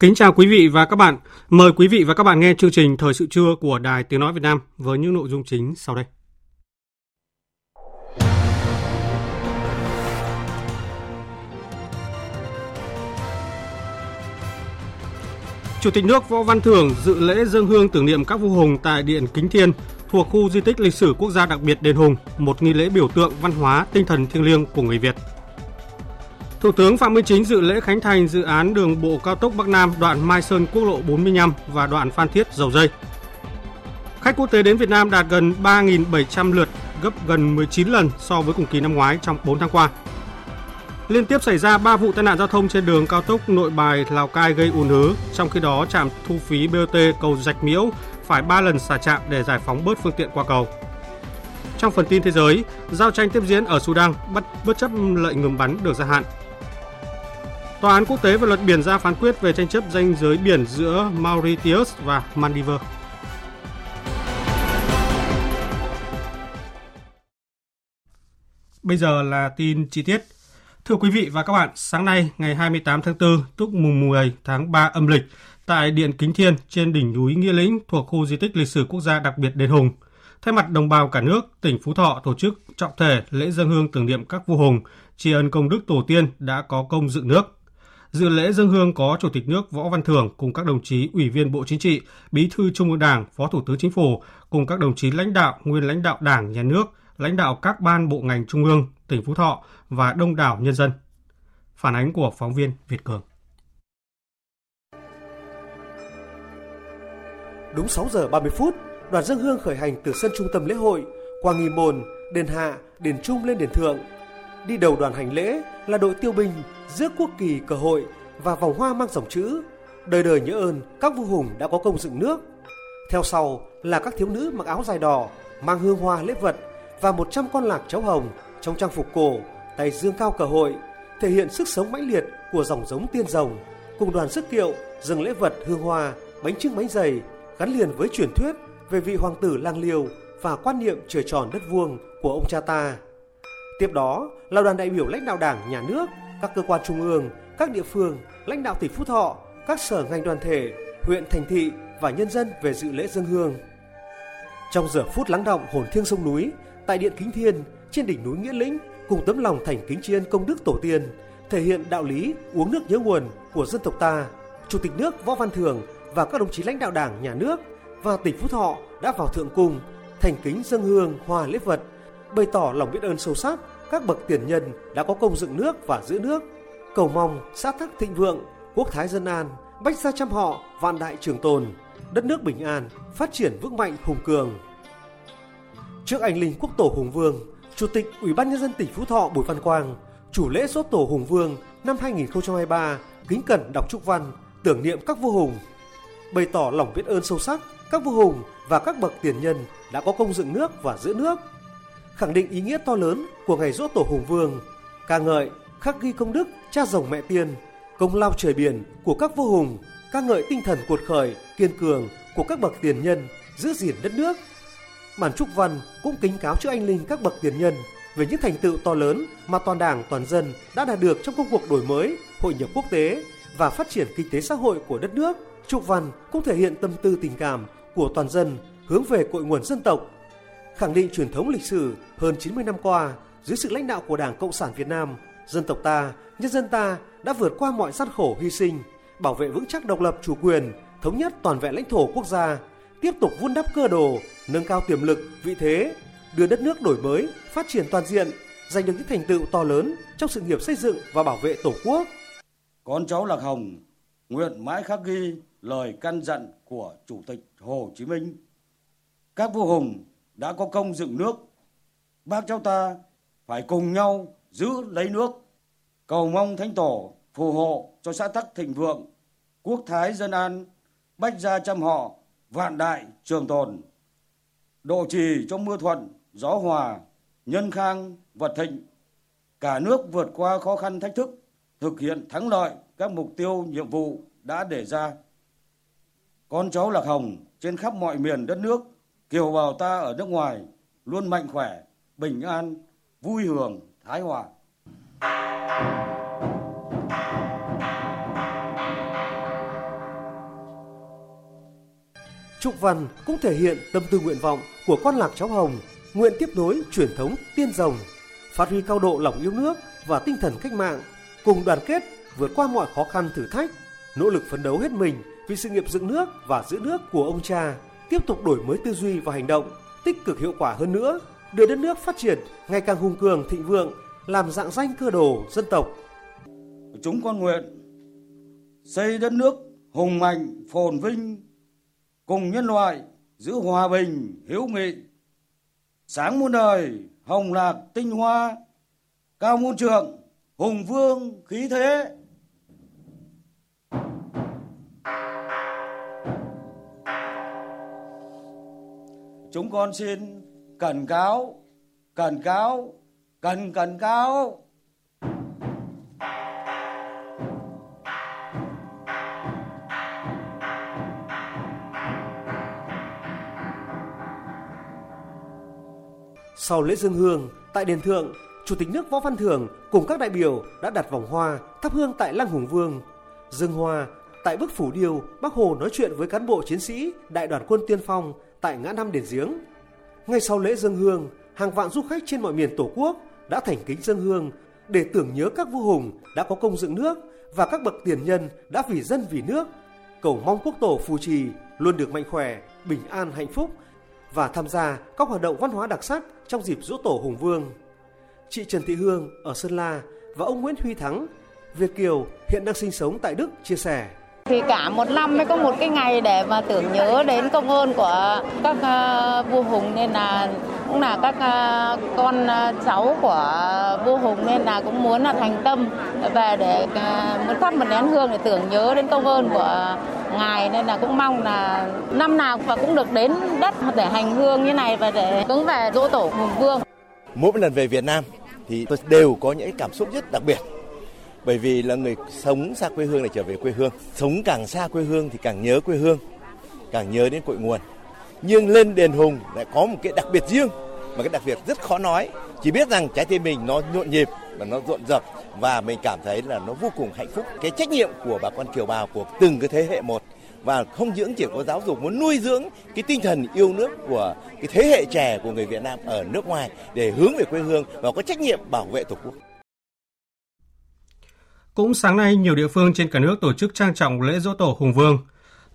Kính chào quý vị và các bạn. Mời quý vị và các bạn nghe chương trình Thời sự trưa của Đài Tiếng Nói Việt Nam với những nội dung chính sau đây. Chủ tịch nước Võ Văn Thưởng dự lễ dân hương tưởng niệm các vua hùng tại Điện Kính Thiên thuộc khu di tích lịch sử quốc gia đặc biệt Đền Hùng, một nghi lễ biểu tượng văn hóa tinh thần thiêng liêng của người Việt. Thủ tướng Phạm Minh Chính dự lễ khánh thành dự án đường bộ cao tốc Bắc Nam đoạn Mai Sơn quốc lộ 45 và đoạn Phan Thiết Dầu Dây. Khách quốc tế đến Việt Nam đạt gần 3.700 lượt, gấp gần 19 lần so với cùng kỳ năm ngoái trong 4 tháng qua. Liên tiếp xảy ra 3 vụ tai nạn giao thông trên đường cao tốc Nội Bài Lào Cai gây ùn ứ, trong khi đó trạm thu phí BOT cầu Rạch Miễu phải 3 lần xả trạm để giải phóng bớt phương tiện qua cầu. Trong phần tin thế giới, giao tranh tiếp diễn ở Sudan bất bất chấp lệnh ngừng bắn được gia hạn. Tòa án quốc tế về luật biển ra phán quyết về tranh chấp danh giới biển giữa Mauritius và Maldives. Bây giờ là tin chi tiết. Thưa quý vị và các bạn, sáng nay ngày 28 tháng 4, tức mùng 10 tháng 3 âm lịch, tại Điện Kính Thiên trên đỉnh núi Nghĩa Lĩnh thuộc khu di tích lịch sử quốc gia đặc biệt Đền Hùng, thay mặt đồng bào cả nước, tỉnh Phú Thọ tổ chức trọng thể lễ dân hương tưởng niệm các vua hùng, tri ân công đức tổ tiên đã có công dựng nước. Dự lễ dân hương có Chủ tịch nước Võ Văn Thưởng cùng các đồng chí Ủy viên Bộ Chính trị, Bí thư Trung ương Đảng, Phó Thủ tướng Chính phủ cùng các đồng chí lãnh đạo, nguyên lãnh đạo Đảng, Nhà nước, lãnh đạo các ban bộ ngành trung ương, tỉnh Phú Thọ và đông đảo nhân dân. Phản ánh của phóng viên Việt Cường. Đúng 6 giờ 30 phút, đoàn dân hương khởi hành từ sân trung tâm lễ hội qua nghi môn, đền hạ, đền trung lên đền thượng. Đi đầu đoàn hành lễ là đội tiêu binh giữa quốc kỳ cờ hội và vòng hoa mang dòng chữ đời đời nhớ ơn các vua hùng đã có công dựng nước. Theo sau là các thiếu nữ mặc áo dài đỏ, mang hương hoa lễ vật và 100 con lạc cháu hồng trong trang phục cổ, tay dương cao cờ hội, thể hiện sức sống mãnh liệt của dòng giống tiên rồng, cùng đoàn sức kiệu dâng lễ vật hương hoa, bánh trưng bánh dày gắn liền với truyền thuyết về vị hoàng tử lang liêu và quan niệm trời tròn đất vuông của ông cha ta. Tiếp đó là đoàn đại biểu lãnh đạo đảng, nhà nước, các cơ quan trung ương, các địa phương, lãnh đạo tỉnh Phú Thọ, các sở ngành đoàn thể, huyện thành thị và nhân dân về dự lễ dân hương. Trong giờ phút lắng động hồn thiêng sông núi, tại điện Kính Thiên, trên đỉnh núi Nghĩa Lĩnh, cùng tấm lòng thành kính tri ân công đức tổ tiên, thể hiện đạo lý uống nước nhớ nguồn của dân tộc ta, Chủ tịch nước Võ Văn Thưởng và các đồng chí lãnh đạo Đảng, Nhà nước và tỉnh Phú Thọ đã vào thượng cung thành kính dân hương hòa lễ vật, bày tỏ lòng biết ơn sâu sắc các bậc tiền nhân đã có công dựng nước và giữ nước, cầu mong xã tắc thịnh vượng, quốc thái dân an, bách gia trăm họ, vạn đại trường tồn, đất nước bình an, phát triển vững mạnh hùng cường. Trước anh linh quốc tổ Hùng Vương, Chủ tịch Ủy ban nhân dân tỉnh Phú Thọ Bùi Văn Quang, chủ lễ sốt tổ Hùng Vương năm 2023 kính cẩn đọc chúc văn tưởng niệm các vua hùng, bày tỏ lòng biết ơn sâu sắc các vua hùng và các bậc tiền nhân đã có công dựng nước và giữ nước, khẳng định ý nghĩa to lớn của ngày dỗ tổ Hùng Vương, ca ngợi khắc ghi công đức cha rồng mẹ tiên, công lao trời biển của các vua hùng, ca ngợi tinh thần cuột khởi, kiên cường của các bậc tiền nhân giữ gìn đất nước. Bản trúc văn cũng kính cáo trước anh linh các bậc tiền nhân về những thành tựu to lớn mà toàn đảng toàn dân đã đạt được trong công cuộc đổi mới, hội nhập quốc tế và phát triển kinh tế xã hội của đất nước. Trúc văn cũng thể hiện tâm tư tình cảm của toàn dân hướng về cội nguồn dân tộc, khẳng định truyền thống lịch sử hơn 90 năm qua dưới sự lãnh đạo của Đảng Cộng sản Việt Nam, dân tộc ta, nhân dân ta đã vượt qua mọi gian khổ hy sinh, bảo vệ vững chắc độc lập chủ quyền, thống nhất toàn vẹn lãnh thổ quốc gia, tiếp tục vun đắp cơ đồ, nâng cao tiềm lực, vị thế, đưa đất nước đổi mới, phát triển toàn diện, giành được những thành tựu to lớn trong sự nghiệp xây dựng và bảo vệ Tổ quốc. Con cháu Lạc Hồng nguyện mãi khắc ghi lời căn dặn của Chủ tịch Hồ Chí Minh. Các vua hùng đã có công dựng nước, bác cháu ta phải cùng nhau giữ lấy nước, cầu mong Thánh Tổ phù hộ cho xã tắc thịnh vượng, quốc thái dân an, bách gia trăm họ, vạn đại trường tồn. Độ trì trong mưa thuận, gió hòa, nhân khang, vật thịnh. Cả nước vượt qua khó khăn thách thức, thực hiện thắng lợi các mục tiêu nhiệm vụ đã đề ra. Con cháu Lạc Hồng trên khắp mọi miền đất nước, kiều bào ta ở nước ngoài luôn mạnh khỏe, bình an, vui hưởng, thái hòa. Trục văn cũng thể hiện tâm tư nguyện vọng của con lạc cháu Hồng, nguyện tiếp nối truyền thống tiên rồng, phát huy cao độ lòng yêu nước và tinh thần cách mạng, cùng đoàn kết vượt qua mọi khó khăn thử thách, nỗ lực phấn đấu hết mình vì sự nghiệp dựng nước và giữ nước của ông cha, tiếp tục đổi mới tư duy và hành động, tích cực hiệu quả hơn nữa, đưa đất nước phát triển ngày càng hùng cường thịnh vượng, làm dạng danh cơ đồ dân tộc. Chúng con nguyện xây đất nước hùng mạnh, phồn vinh, cùng nhân loại giữ hòa bình, hiếu nghị, sáng muôn đời, hồng lạc tinh hoa, cao muôn trượng, hùng vương khí thế. Chúng con xin cần cáo, cần cáo, cần cần cáo. Sau lễ dân hương, tại đền thượng, Chủ tịch nước Võ Văn Thưởng cùng các đại biểu đã đặt vòng hoa thắp hương tại Lăng Hùng Vương. dân hoa tại bức phủ điêu, Bác Hồ nói chuyện với cán bộ chiến sĩ đại đoàn quân tiên phong tại ngã năm đền giếng. Ngay sau lễ dân hương, hàng vạn du khách trên mọi miền Tổ quốc đã thành kính dân hương để tưởng nhớ các vua hùng đã có công dựng nước và các bậc tiền nhân đã vì dân vì nước, cầu mong quốc tổ phù trì luôn được mạnh khỏe, bình an hạnh phúc và tham gia các hoạt động văn hóa đặc sắc trong dịp dỗ tổ Hùng Vương. Chị Trần Thị Hương ở Sơn La và ông Nguyễn Huy Thắng, Việt Kiều hiện đang sinh sống tại Đức chia sẻ. Thì cả một năm mới có một cái ngày để mà tưởng nhớ đến công ơn của các uh, vua hùng. Nên là cũng là các uh, con uh, cháu của vua hùng. Nên là cũng muốn là thành tâm về để uh, muốn thắp một nén hương để tưởng nhớ đến công ơn của ngài. Nên là cũng mong là năm nào và cũng được đến đất để hành hương như này và để cúng về dỗ tổ hùng vương. Mỗi lần về Việt Nam thì tôi đều có những cảm xúc rất đặc biệt bởi vì là người sống xa quê hương để trở về quê hương. Sống càng xa quê hương thì càng nhớ quê hương, càng nhớ đến cội nguồn. Nhưng lên đền hùng lại có một cái đặc biệt riêng mà cái đặc biệt rất khó nói. Chỉ biết rằng trái tim mình nó nhộn nhịp và nó rộn rập và mình cảm thấy là nó vô cùng hạnh phúc. Cái trách nhiệm của bà con kiều bào, của từng cái thế hệ một. Và không những chỉ có giáo dục, muốn nuôi dưỡng cái tinh thần yêu nước của cái thế hệ trẻ của người Việt Nam ở nước ngoài để hướng về quê hương và có trách nhiệm bảo vệ tổ quốc. Cũng sáng nay, nhiều địa phương trên cả nước tổ chức trang trọng lễ dỗ tổ Hùng Vương.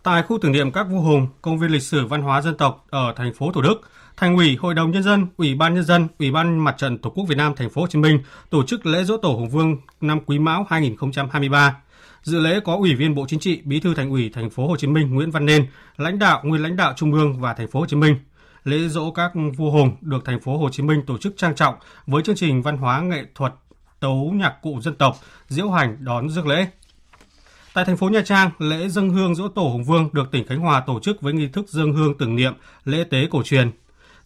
Tại khu tưởng niệm các vua hùng, công viên lịch sử văn hóa dân tộc ở thành phố Thủ Đức, Thành ủy, Hội đồng nhân dân, Ủy ban nhân dân, Ủy ban Mặt trận Tổ quốc Việt Nam thành phố Hồ Chí Minh tổ chức lễ dỗ tổ Hùng Vương năm Quý Mão 2023. Dự lễ có Ủy viên Bộ Chính trị, Bí thư Thành ủy thành phố Hồ Chí Minh Nguyễn Văn Nên, lãnh đạo nguyên lãnh đạo Trung ương và thành phố Hồ Chí Minh. Lễ dỗ các vua hùng được thành phố Hồ Chí Minh tổ chức trang trọng với chương trình văn hóa nghệ thuật tấu nhạc cụ dân tộc, diễu hành đón rước lễ. Tại thành phố Nha Trang, lễ dân hương dỗ tổ Hùng Vương được tỉnh Khánh Hòa tổ chức với nghi thức dân hương tưởng niệm lễ tế cổ truyền.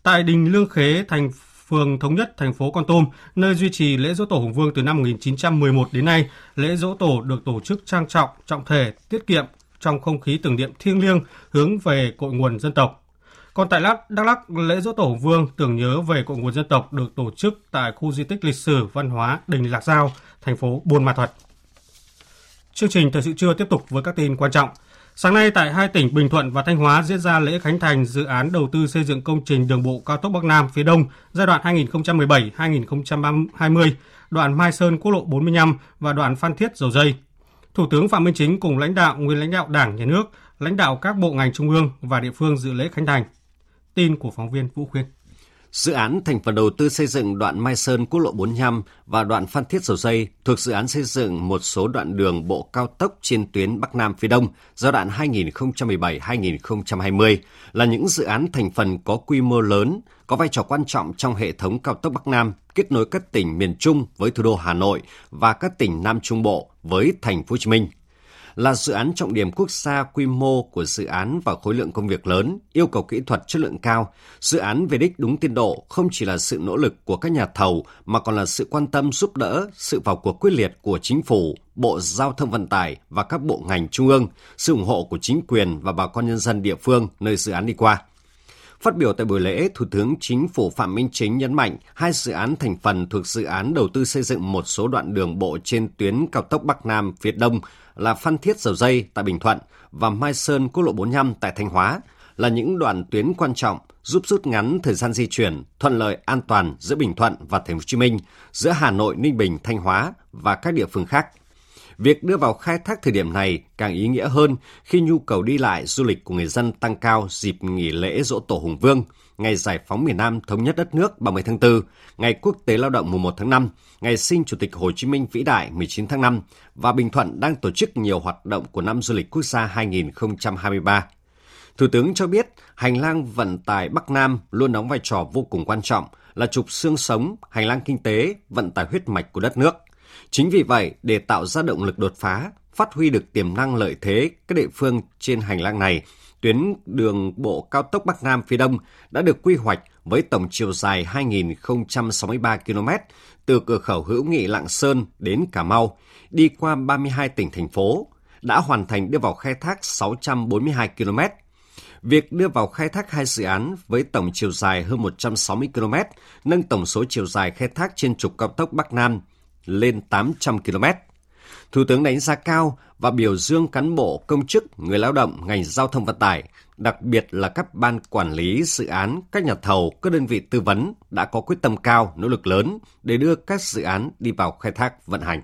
Tại đình Lương Khế, thành phường Thống Nhất, thành phố Con Tum, nơi duy trì lễ dỗ tổ Hùng Vương từ năm 1911 đến nay, lễ dỗ tổ được tổ chức trang trọng, trọng thể, tiết kiệm trong không khí tưởng niệm thiêng liêng hướng về cội nguồn dân tộc. Còn tại Lắc, Đắk Lắk, lễ dỗ tổ Hùng Vương tưởng nhớ về cội nguồn dân tộc được tổ chức tại khu di tích lịch sử văn hóa Đình Lạc Giao, thành phố Buôn Ma Thuột. Chương trình thời sự trưa tiếp tục với các tin quan trọng. Sáng nay tại hai tỉnh Bình Thuận và Thanh Hóa diễn ra lễ khánh thành dự án đầu tư xây dựng công trình đường bộ cao tốc Bắc Nam phía Đông giai đoạn 2017-2020, đoạn Mai Sơn quốc lộ 45 và đoạn Phan Thiết Dầu Dây. Thủ tướng Phạm Minh Chính cùng lãnh đạo nguyên lãnh đạo Đảng, Nhà nước, lãnh đạo các bộ ngành trung ương và địa phương dự lễ khánh thành. Tin của phóng viên Vũ Khuyên. Dự án thành phần đầu tư xây dựng đoạn Mai Sơn quốc lộ 45 và đoạn Phan Thiết Dầu Dây thuộc dự án xây dựng một số đoạn đường bộ cao tốc trên tuyến Bắc Nam phía Đông giai đoạn 2017-2020 là những dự án thành phần có quy mô lớn, có vai trò quan trọng trong hệ thống cao tốc Bắc Nam kết nối các tỉnh miền Trung với thủ đô Hà Nội và các tỉnh Nam Trung Bộ với thành phố Hồ Chí Minh là dự án trọng điểm quốc gia quy mô của dự án và khối lượng công việc lớn, yêu cầu kỹ thuật chất lượng cao. Dự án về đích đúng tiến độ không chỉ là sự nỗ lực của các nhà thầu mà còn là sự quan tâm giúp đỡ, sự vào cuộc quyết liệt của chính phủ, Bộ Giao thông Vận tải và các bộ ngành trung ương, sự ủng hộ của chính quyền và bà con nhân dân địa phương nơi dự án đi qua. Phát biểu tại buổi lễ, Thủ tướng Chính phủ Phạm Minh Chính nhấn mạnh hai dự án thành phần thuộc dự án đầu tư xây dựng một số đoạn đường bộ trên tuyến cao tốc Bắc Nam phía Đông là Phan Thiết Dầu Dây tại Bình Thuận và Mai Sơn quốc lộ 45 tại Thanh Hóa là những đoạn tuyến quan trọng giúp rút ngắn thời gian di chuyển, thuận lợi an toàn giữa Bình Thuận và Thành phố Hồ Chí Minh, giữa Hà Nội, Ninh Bình, Thanh Hóa và các địa phương khác. Việc đưa vào khai thác thời điểm này càng ý nghĩa hơn khi nhu cầu đi lại du lịch của người dân tăng cao dịp nghỉ lễ Dỗ Tổ Hùng Vương, ngày giải phóng miền Nam thống nhất đất nước 30 tháng 4, ngày Quốc tế Lao động mùng 1 tháng 5, ngày sinh Chủ tịch Hồ Chí Minh vĩ đại 19 tháng 5 và Bình Thuận đang tổ chức nhiều hoạt động của năm du lịch quốc gia 2023. Thủ tướng cho biết, hành lang vận tải Bắc Nam luôn đóng vai trò vô cùng quan trọng, là trục xương sống, hành lang kinh tế, vận tải huyết mạch của đất nước. Chính vì vậy, để tạo ra động lực đột phá, phát huy được tiềm năng lợi thế các địa phương trên hành lang này, tuyến đường bộ cao tốc Bắc Nam phía Đông đã được quy hoạch với tổng chiều dài 2.063 km từ cửa khẩu hữu nghị Lạng Sơn đến Cà Mau, đi qua 32 tỉnh thành phố, đã hoàn thành đưa vào khai thác 642 km. Việc đưa vào khai thác hai dự án với tổng chiều dài hơn 160 km, nâng tổng số chiều dài khai thác trên trục cao tốc Bắc Nam lên 800 km. Thủ tướng đánh giá cao và biểu dương cán bộ, công chức, người lao động ngành giao thông vận tải, đặc biệt là các ban quản lý dự án, các nhà thầu, các đơn vị tư vấn đã có quyết tâm cao, nỗ lực lớn để đưa các dự án đi vào khai thác vận hành.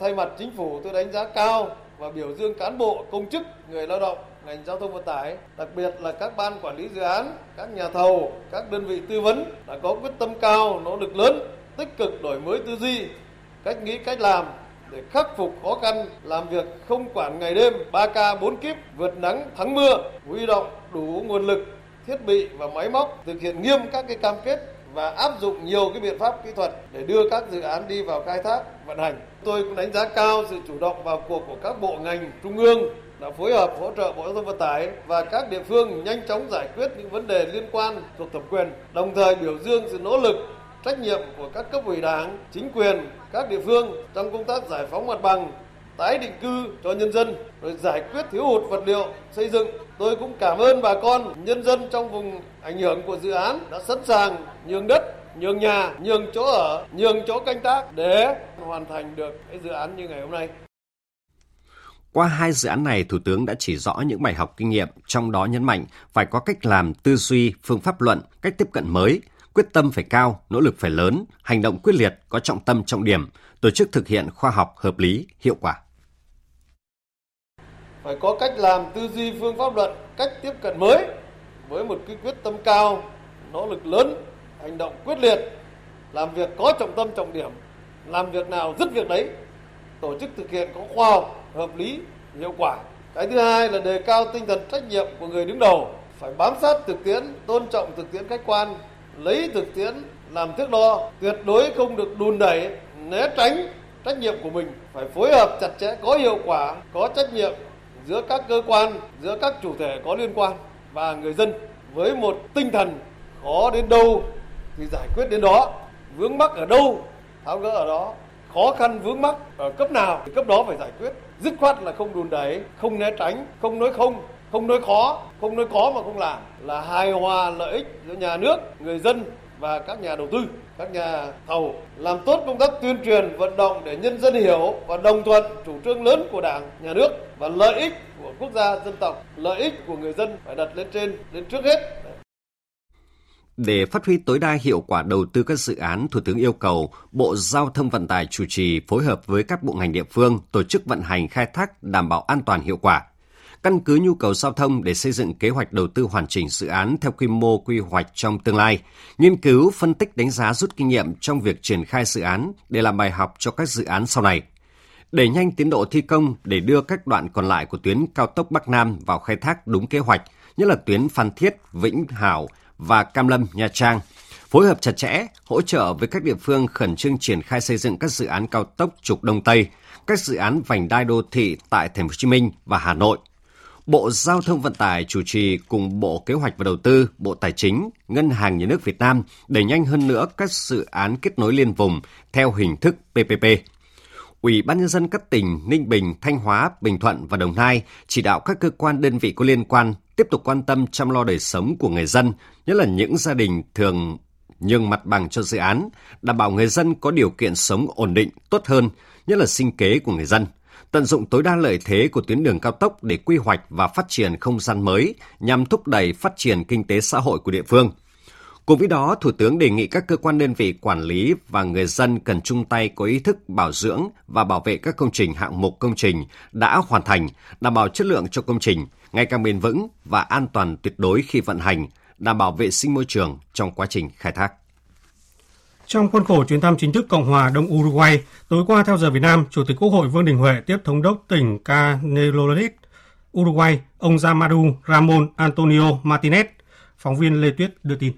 Thay mặt chính phủ tôi đánh giá cao và biểu dương cán bộ, công chức, người lao động ngành giao thông vận tải, đặc biệt là các ban quản lý dự án, các nhà thầu, các đơn vị tư vấn đã có quyết tâm cao, nỗ lực lớn, tích cực đổi mới tư duy, cách nghĩ cách làm để khắc phục khó khăn, làm việc không quản ngày đêm, 3K 4 kíp, vượt nắng thắng mưa, huy động đủ nguồn lực, thiết bị và máy móc, thực hiện nghiêm các cái cam kết và áp dụng nhiều cái biện pháp kỹ thuật để đưa các dự án đi vào khai thác vận hành. Tôi cũng đánh giá cao sự chủ động vào cuộc của các bộ ngành trung ương đã phối hợp hỗ trợ Bộ Giao thông Vận tải và các địa phương nhanh chóng giải quyết những vấn đề liên quan thuộc thẩm quyền, đồng thời biểu dương sự nỗ lực trách nhiệm của các cấp ủy đảng, chính quyền, các địa phương trong công tác giải phóng mặt bằng, tái định cư cho nhân dân, rồi giải quyết thiếu hụt vật liệu xây dựng. Tôi cũng cảm ơn bà con, nhân dân trong vùng ảnh hưởng của dự án đã sẵn sàng nhường đất, nhường nhà, nhường chỗ ở, nhường chỗ canh tác để hoàn thành được cái dự án như ngày hôm nay. Qua hai dự án này, Thủ tướng đã chỉ rõ những bài học kinh nghiệm, trong đó nhấn mạnh phải có cách làm tư duy, phương pháp luận, cách tiếp cận mới, quyết tâm phải cao, nỗ lực phải lớn, hành động quyết liệt, có trọng tâm trọng điểm, tổ chức thực hiện khoa học, hợp lý, hiệu quả. Phải có cách làm tư duy phương pháp luận, cách tiếp cận mới với một cái quyết tâm cao, nỗ lực lớn, hành động quyết liệt, làm việc có trọng tâm trọng điểm, làm việc nào dứt việc đấy, tổ chức thực hiện có khoa học, hợp lý, hiệu quả. Cái thứ hai là đề cao tinh thần trách nhiệm của người đứng đầu, phải bám sát thực tiễn, tôn trọng thực tiễn khách quan, lấy thực tiễn làm thước đo, tuyệt đối không được đùn đẩy, né tránh trách nhiệm của mình, phải phối hợp chặt chẽ, có hiệu quả, có trách nhiệm giữa các cơ quan, giữa các chủ thể có liên quan và người dân với một tinh thần khó đến đâu thì giải quyết đến đó, vướng mắc ở đâu tháo gỡ ở đó, khó khăn vướng mắc ở cấp nào thì cấp đó phải giải quyết, dứt khoát là không đùn đẩy, không né tránh, không nói không, không nói khó, không nói có mà không làm. Là hài hòa lợi ích giữa nhà nước, người dân và các nhà đầu tư, các nhà thầu. Làm tốt công tác tuyên truyền vận động để nhân dân hiểu và đồng thuận chủ trương lớn của Đảng, nhà nước và lợi ích của quốc gia dân tộc, lợi ích của người dân phải đặt lên trên, lên trước hết. Để phát huy tối đa hiệu quả đầu tư các dự án, Thủ tướng yêu cầu Bộ Giao thông Vận tải chủ trì phối hợp với các bộ ngành địa phương tổ chức vận hành khai thác đảm bảo an toàn hiệu quả căn cứ nhu cầu giao thông để xây dựng kế hoạch đầu tư hoàn chỉnh dự án theo quy mô quy hoạch trong tương lai, nghiên cứu, phân tích đánh giá rút kinh nghiệm trong việc triển khai dự án để làm bài học cho các dự án sau này. Đẩy nhanh tiến độ thi công để đưa các đoạn còn lại của tuyến cao tốc Bắc Nam vào khai thác đúng kế hoạch, nhất là tuyến Phan Thiết, Vĩnh Hảo và Cam Lâm, Nha Trang – phối hợp chặt chẽ, hỗ trợ với các địa phương khẩn trương triển khai xây dựng các dự án cao tốc trục Đông Tây, các dự án vành đai đô thị tại Thành phố Hồ Chí Minh và Hà Nội. Bộ Giao thông Vận tải chủ trì cùng Bộ Kế hoạch và Đầu tư, Bộ Tài chính, Ngân hàng Nhà nước Việt Nam đẩy nhanh hơn nữa các dự án kết nối liên vùng theo hình thức PPP. Ủy ban nhân dân các tỉnh Ninh Bình, Thanh Hóa, Bình Thuận và Đồng Nai chỉ đạo các cơ quan đơn vị có liên quan tiếp tục quan tâm chăm lo đời sống của người dân, nhất là những gia đình thường nhường mặt bằng cho dự án, đảm bảo người dân có điều kiện sống ổn định, tốt hơn, nhất là sinh kế của người dân. Tận dụng tối đa lợi thế của tuyến đường cao tốc để quy hoạch và phát triển không gian mới nhằm thúc đẩy phát triển kinh tế xã hội của địa phương. Cùng với đó, Thủ tướng đề nghị các cơ quan đơn vị quản lý và người dân cần chung tay có ý thức bảo dưỡng và bảo vệ các công trình hạng mục công trình đã hoàn thành, đảm bảo chất lượng cho công trình ngày càng bền vững và an toàn tuyệt đối khi vận hành, đảm bảo vệ sinh môi trường trong quá trình khai thác. Trong khuôn khổ chuyến thăm chính thức Cộng hòa Đông Uruguay, tối qua theo giờ Việt Nam, Chủ tịch Quốc hội Vương Đình Huệ tiếp thống đốc tỉnh Canelolit Uruguay, ông Yamadu Ramon Antonio Martinez. Phóng viên Lê Tuyết đưa tin.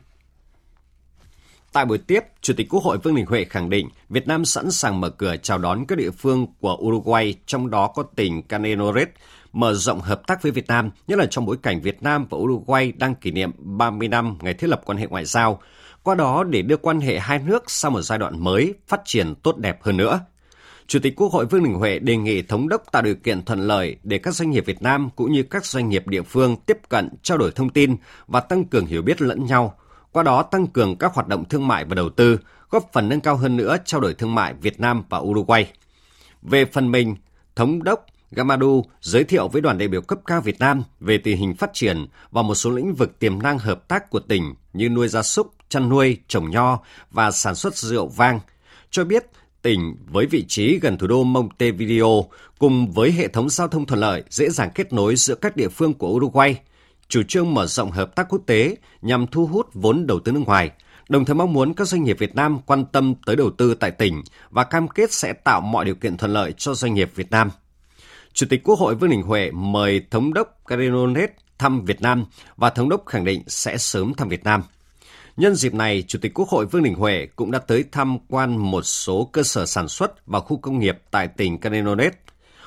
Tại buổi tiếp, Chủ tịch Quốc hội Vương Đình Huệ khẳng định Việt Nam sẵn sàng mở cửa chào đón các địa phương của Uruguay, trong đó có tỉnh Canelones, mở rộng hợp tác với Việt Nam, nhất là trong bối cảnh Việt Nam và Uruguay đang kỷ niệm 30 năm ngày thiết lập quan hệ ngoại giao, qua đó để đưa quan hệ hai nước sang một giai đoạn mới, phát triển tốt đẹp hơn nữa. Chủ tịch Quốc hội Vương Đình Huệ đề nghị thống đốc tạo điều kiện thuận lợi để các doanh nghiệp Việt Nam cũng như các doanh nghiệp địa phương tiếp cận, trao đổi thông tin và tăng cường hiểu biết lẫn nhau, qua đó tăng cường các hoạt động thương mại và đầu tư, góp phần nâng cao hơn nữa trao đổi thương mại Việt Nam và Uruguay. Về phần mình, thống đốc Gamadu giới thiệu với đoàn đại biểu cấp cao Việt Nam về tình hình phát triển và một số lĩnh vực tiềm năng hợp tác của tỉnh như nuôi gia súc, chăn nuôi, trồng nho và sản xuất rượu vang, cho biết tỉnh với vị trí gần thủ đô Montevideo cùng với hệ thống giao thông thuận lợi dễ dàng kết nối giữa các địa phương của Uruguay, chủ trương mở rộng hợp tác quốc tế nhằm thu hút vốn đầu tư nước ngoài, đồng thời mong muốn các doanh nghiệp Việt Nam quan tâm tới đầu tư tại tỉnh và cam kết sẽ tạo mọi điều kiện thuận lợi cho doanh nghiệp Việt Nam. Chủ tịch Quốc hội Vương Đình Huệ mời Thống đốc Carinonet thăm Việt Nam và Thống đốc khẳng định sẽ sớm thăm Việt Nam. Nhân dịp này, Chủ tịch Quốc hội Vương Đình Huệ cũng đã tới tham quan một số cơ sở sản xuất và khu công nghiệp tại tỉnh canelones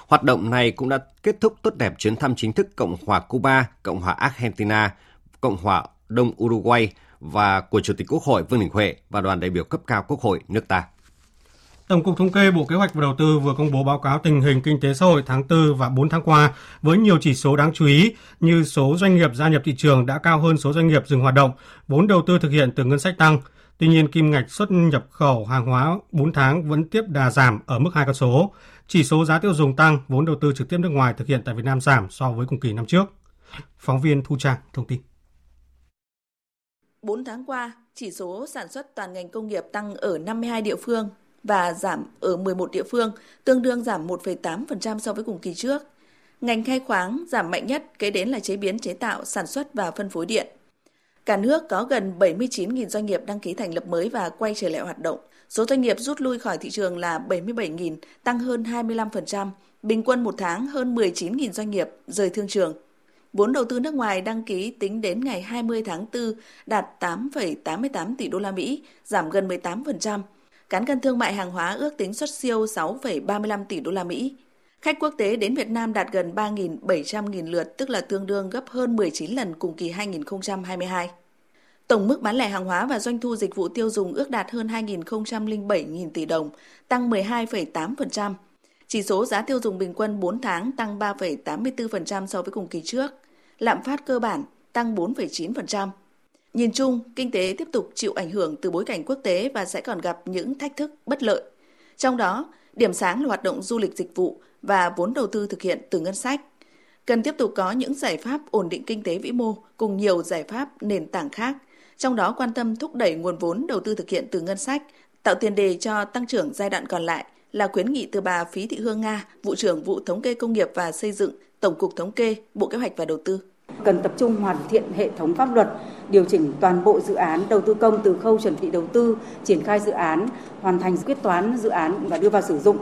Hoạt động này cũng đã kết thúc tốt đẹp chuyến thăm chính thức Cộng hòa Cuba, Cộng hòa Argentina, Cộng hòa Đông Uruguay và của Chủ tịch Quốc hội Vương Đình Huệ và đoàn đại biểu cấp cao Quốc hội nước ta. Tổng cục Thống kê Bộ Kế hoạch và Đầu tư vừa công bố báo cáo tình hình kinh tế xã hội tháng 4 và 4 tháng qua với nhiều chỉ số đáng chú ý như số doanh nghiệp gia nhập thị trường đã cao hơn số doanh nghiệp dừng hoạt động, vốn đầu tư thực hiện từ ngân sách tăng. Tuy nhiên, kim ngạch xuất nhập khẩu hàng hóa 4 tháng vẫn tiếp đà giảm ở mức hai con số. Chỉ số giá tiêu dùng tăng, vốn đầu tư trực tiếp nước ngoài thực hiện tại Việt Nam giảm so với cùng kỳ năm trước. Phóng viên Thu Trang thông tin. 4 tháng qua, chỉ số sản xuất toàn ngành công nghiệp tăng ở 52 địa phương, và giảm ở 11 địa phương, tương đương giảm 1,8% so với cùng kỳ trước. Ngành khai khoáng giảm mạnh nhất, kế đến là chế biến chế tạo, sản xuất và phân phối điện. Cả nước có gần 79.000 doanh nghiệp đăng ký thành lập mới và quay trở lại hoạt động. Số doanh nghiệp rút lui khỏi thị trường là 77.000, tăng hơn 25%. Bình quân một tháng hơn 19.000 doanh nghiệp rời thương trường. Vốn đầu tư nước ngoài đăng ký tính đến ngày 20 tháng 4 đạt 8,88 tỷ đô la Mỹ, giảm gần 18%, Cán cân thương mại hàng hóa ước tính xuất siêu 6,35 tỷ đô la Mỹ. Khách quốc tế đến Việt Nam đạt gần 3.700.000 lượt, tức là tương đương gấp hơn 19 lần cùng kỳ 2022. Tổng mức bán lẻ hàng hóa và doanh thu dịch vụ tiêu dùng ước đạt hơn 2.007.000 tỷ đồng, tăng 12,8%. Chỉ số giá tiêu dùng bình quân 4 tháng tăng 3,84% so với cùng kỳ trước. Lạm phát cơ bản tăng 4,9%. Nhìn chung, kinh tế tiếp tục chịu ảnh hưởng từ bối cảnh quốc tế và sẽ còn gặp những thách thức bất lợi. Trong đó, điểm sáng là hoạt động du lịch dịch vụ và vốn đầu tư thực hiện từ ngân sách. Cần tiếp tục có những giải pháp ổn định kinh tế vĩ mô cùng nhiều giải pháp nền tảng khác, trong đó quan tâm thúc đẩy nguồn vốn đầu tư thực hiện từ ngân sách, tạo tiền đề cho tăng trưởng giai đoạn còn lại là khuyến nghị từ bà Phí Thị Hương Nga, vụ trưởng vụ thống kê công nghiệp và xây dựng, Tổng cục Thống kê, Bộ Kế hoạch và Đầu tư. Cần tập trung hoàn thiện hệ thống pháp luật, điều chỉnh toàn bộ dự án đầu tư công từ khâu chuẩn bị đầu tư, triển khai dự án, hoàn thành quyết toán dự án và đưa vào sử dụng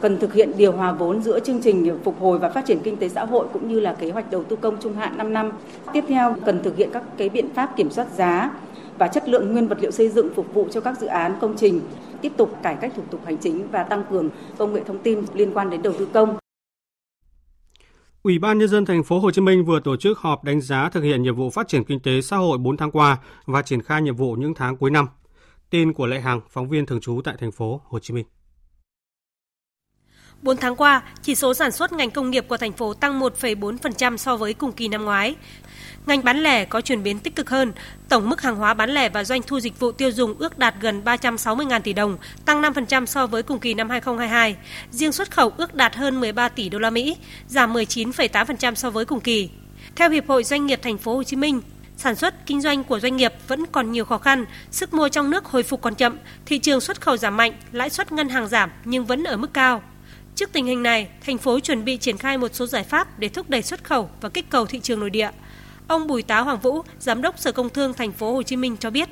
cần thực hiện điều hòa vốn giữa chương trình phục hồi và phát triển kinh tế xã hội cũng như là kế hoạch đầu tư công trung hạn 5 năm. Tiếp theo cần thực hiện các cái biện pháp kiểm soát giá và chất lượng nguyên vật liệu xây dựng phục vụ cho các dự án công trình, tiếp tục cải cách thủ tục hành chính và tăng cường công nghệ thông tin liên quan đến đầu tư công. Ủy ban nhân dân thành phố Hồ Chí Minh vừa tổ chức họp đánh giá thực hiện nhiệm vụ phát triển kinh tế xã hội 4 tháng qua và triển khai nhiệm vụ những tháng cuối năm. Tin của Lệ Hằng, phóng viên thường trú tại thành phố Hồ Chí Minh. 4 tháng qua, chỉ số sản xuất ngành công nghiệp của thành phố tăng 1,4% so với cùng kỳ năm ngoái. Ngành bán lẻ có chuyển biến tích cực hơn, tổng mức hàng hóa bán lẻ và doanh thu dịch vụ tiêu dùng ước đạt gần 360.000 tỷ đồng, tăng 5% so với cùng kỳ năm 2022. Riêng xuất khẩu ước đạt hơn 13 tỷ đô la Mỹ, giảm 19,8% so với cùng kỳ. Theo Hiệp hội Doanh nghiệp thành phố Hồ Chí Minh, sản xuất kinh doanh của doanh nghiệp vẫn còn nhiều khó khăn, sức mua trong nước hồi phục còn chậm, thị trường xuất khẩu giảm mạnh, lãi suất ngân hàng giảm nhưng vẫn ở mức cao. Trước tình hình này, thành phố chuẩn bị triển khai một số giải pháp để thúc đẩy xuất khẩu và kích cầu thị trường nội địa. Ông Bùi Tá Hoàng Vũ, Giám đốc Sở Công Thương thành phố Hồ Chí Minh cho biết.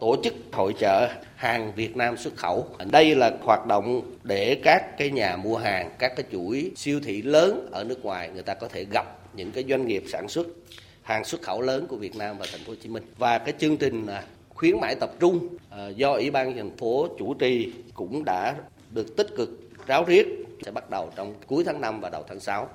Tổ chức hội trợ hàng Việt Nam xuất khẩu. Đây là hoạt động để các cái nhà mua hàng, các cái chuỗi siêu thị lớn ở nước ngoài người ta có thể gặp những cái doanh nghiệp sản xuất hàng xuất khẩu lớn của Việt Nam và thành phố Hồ Chí Minh. Và cái chương trình khuyến mãi tập trung ờ, do Ủy ban thành phố chủ trì cũng đã được tích cực ráo riết sẽ bắt đầu trong cuối tháng 5 và đầu tháng 6.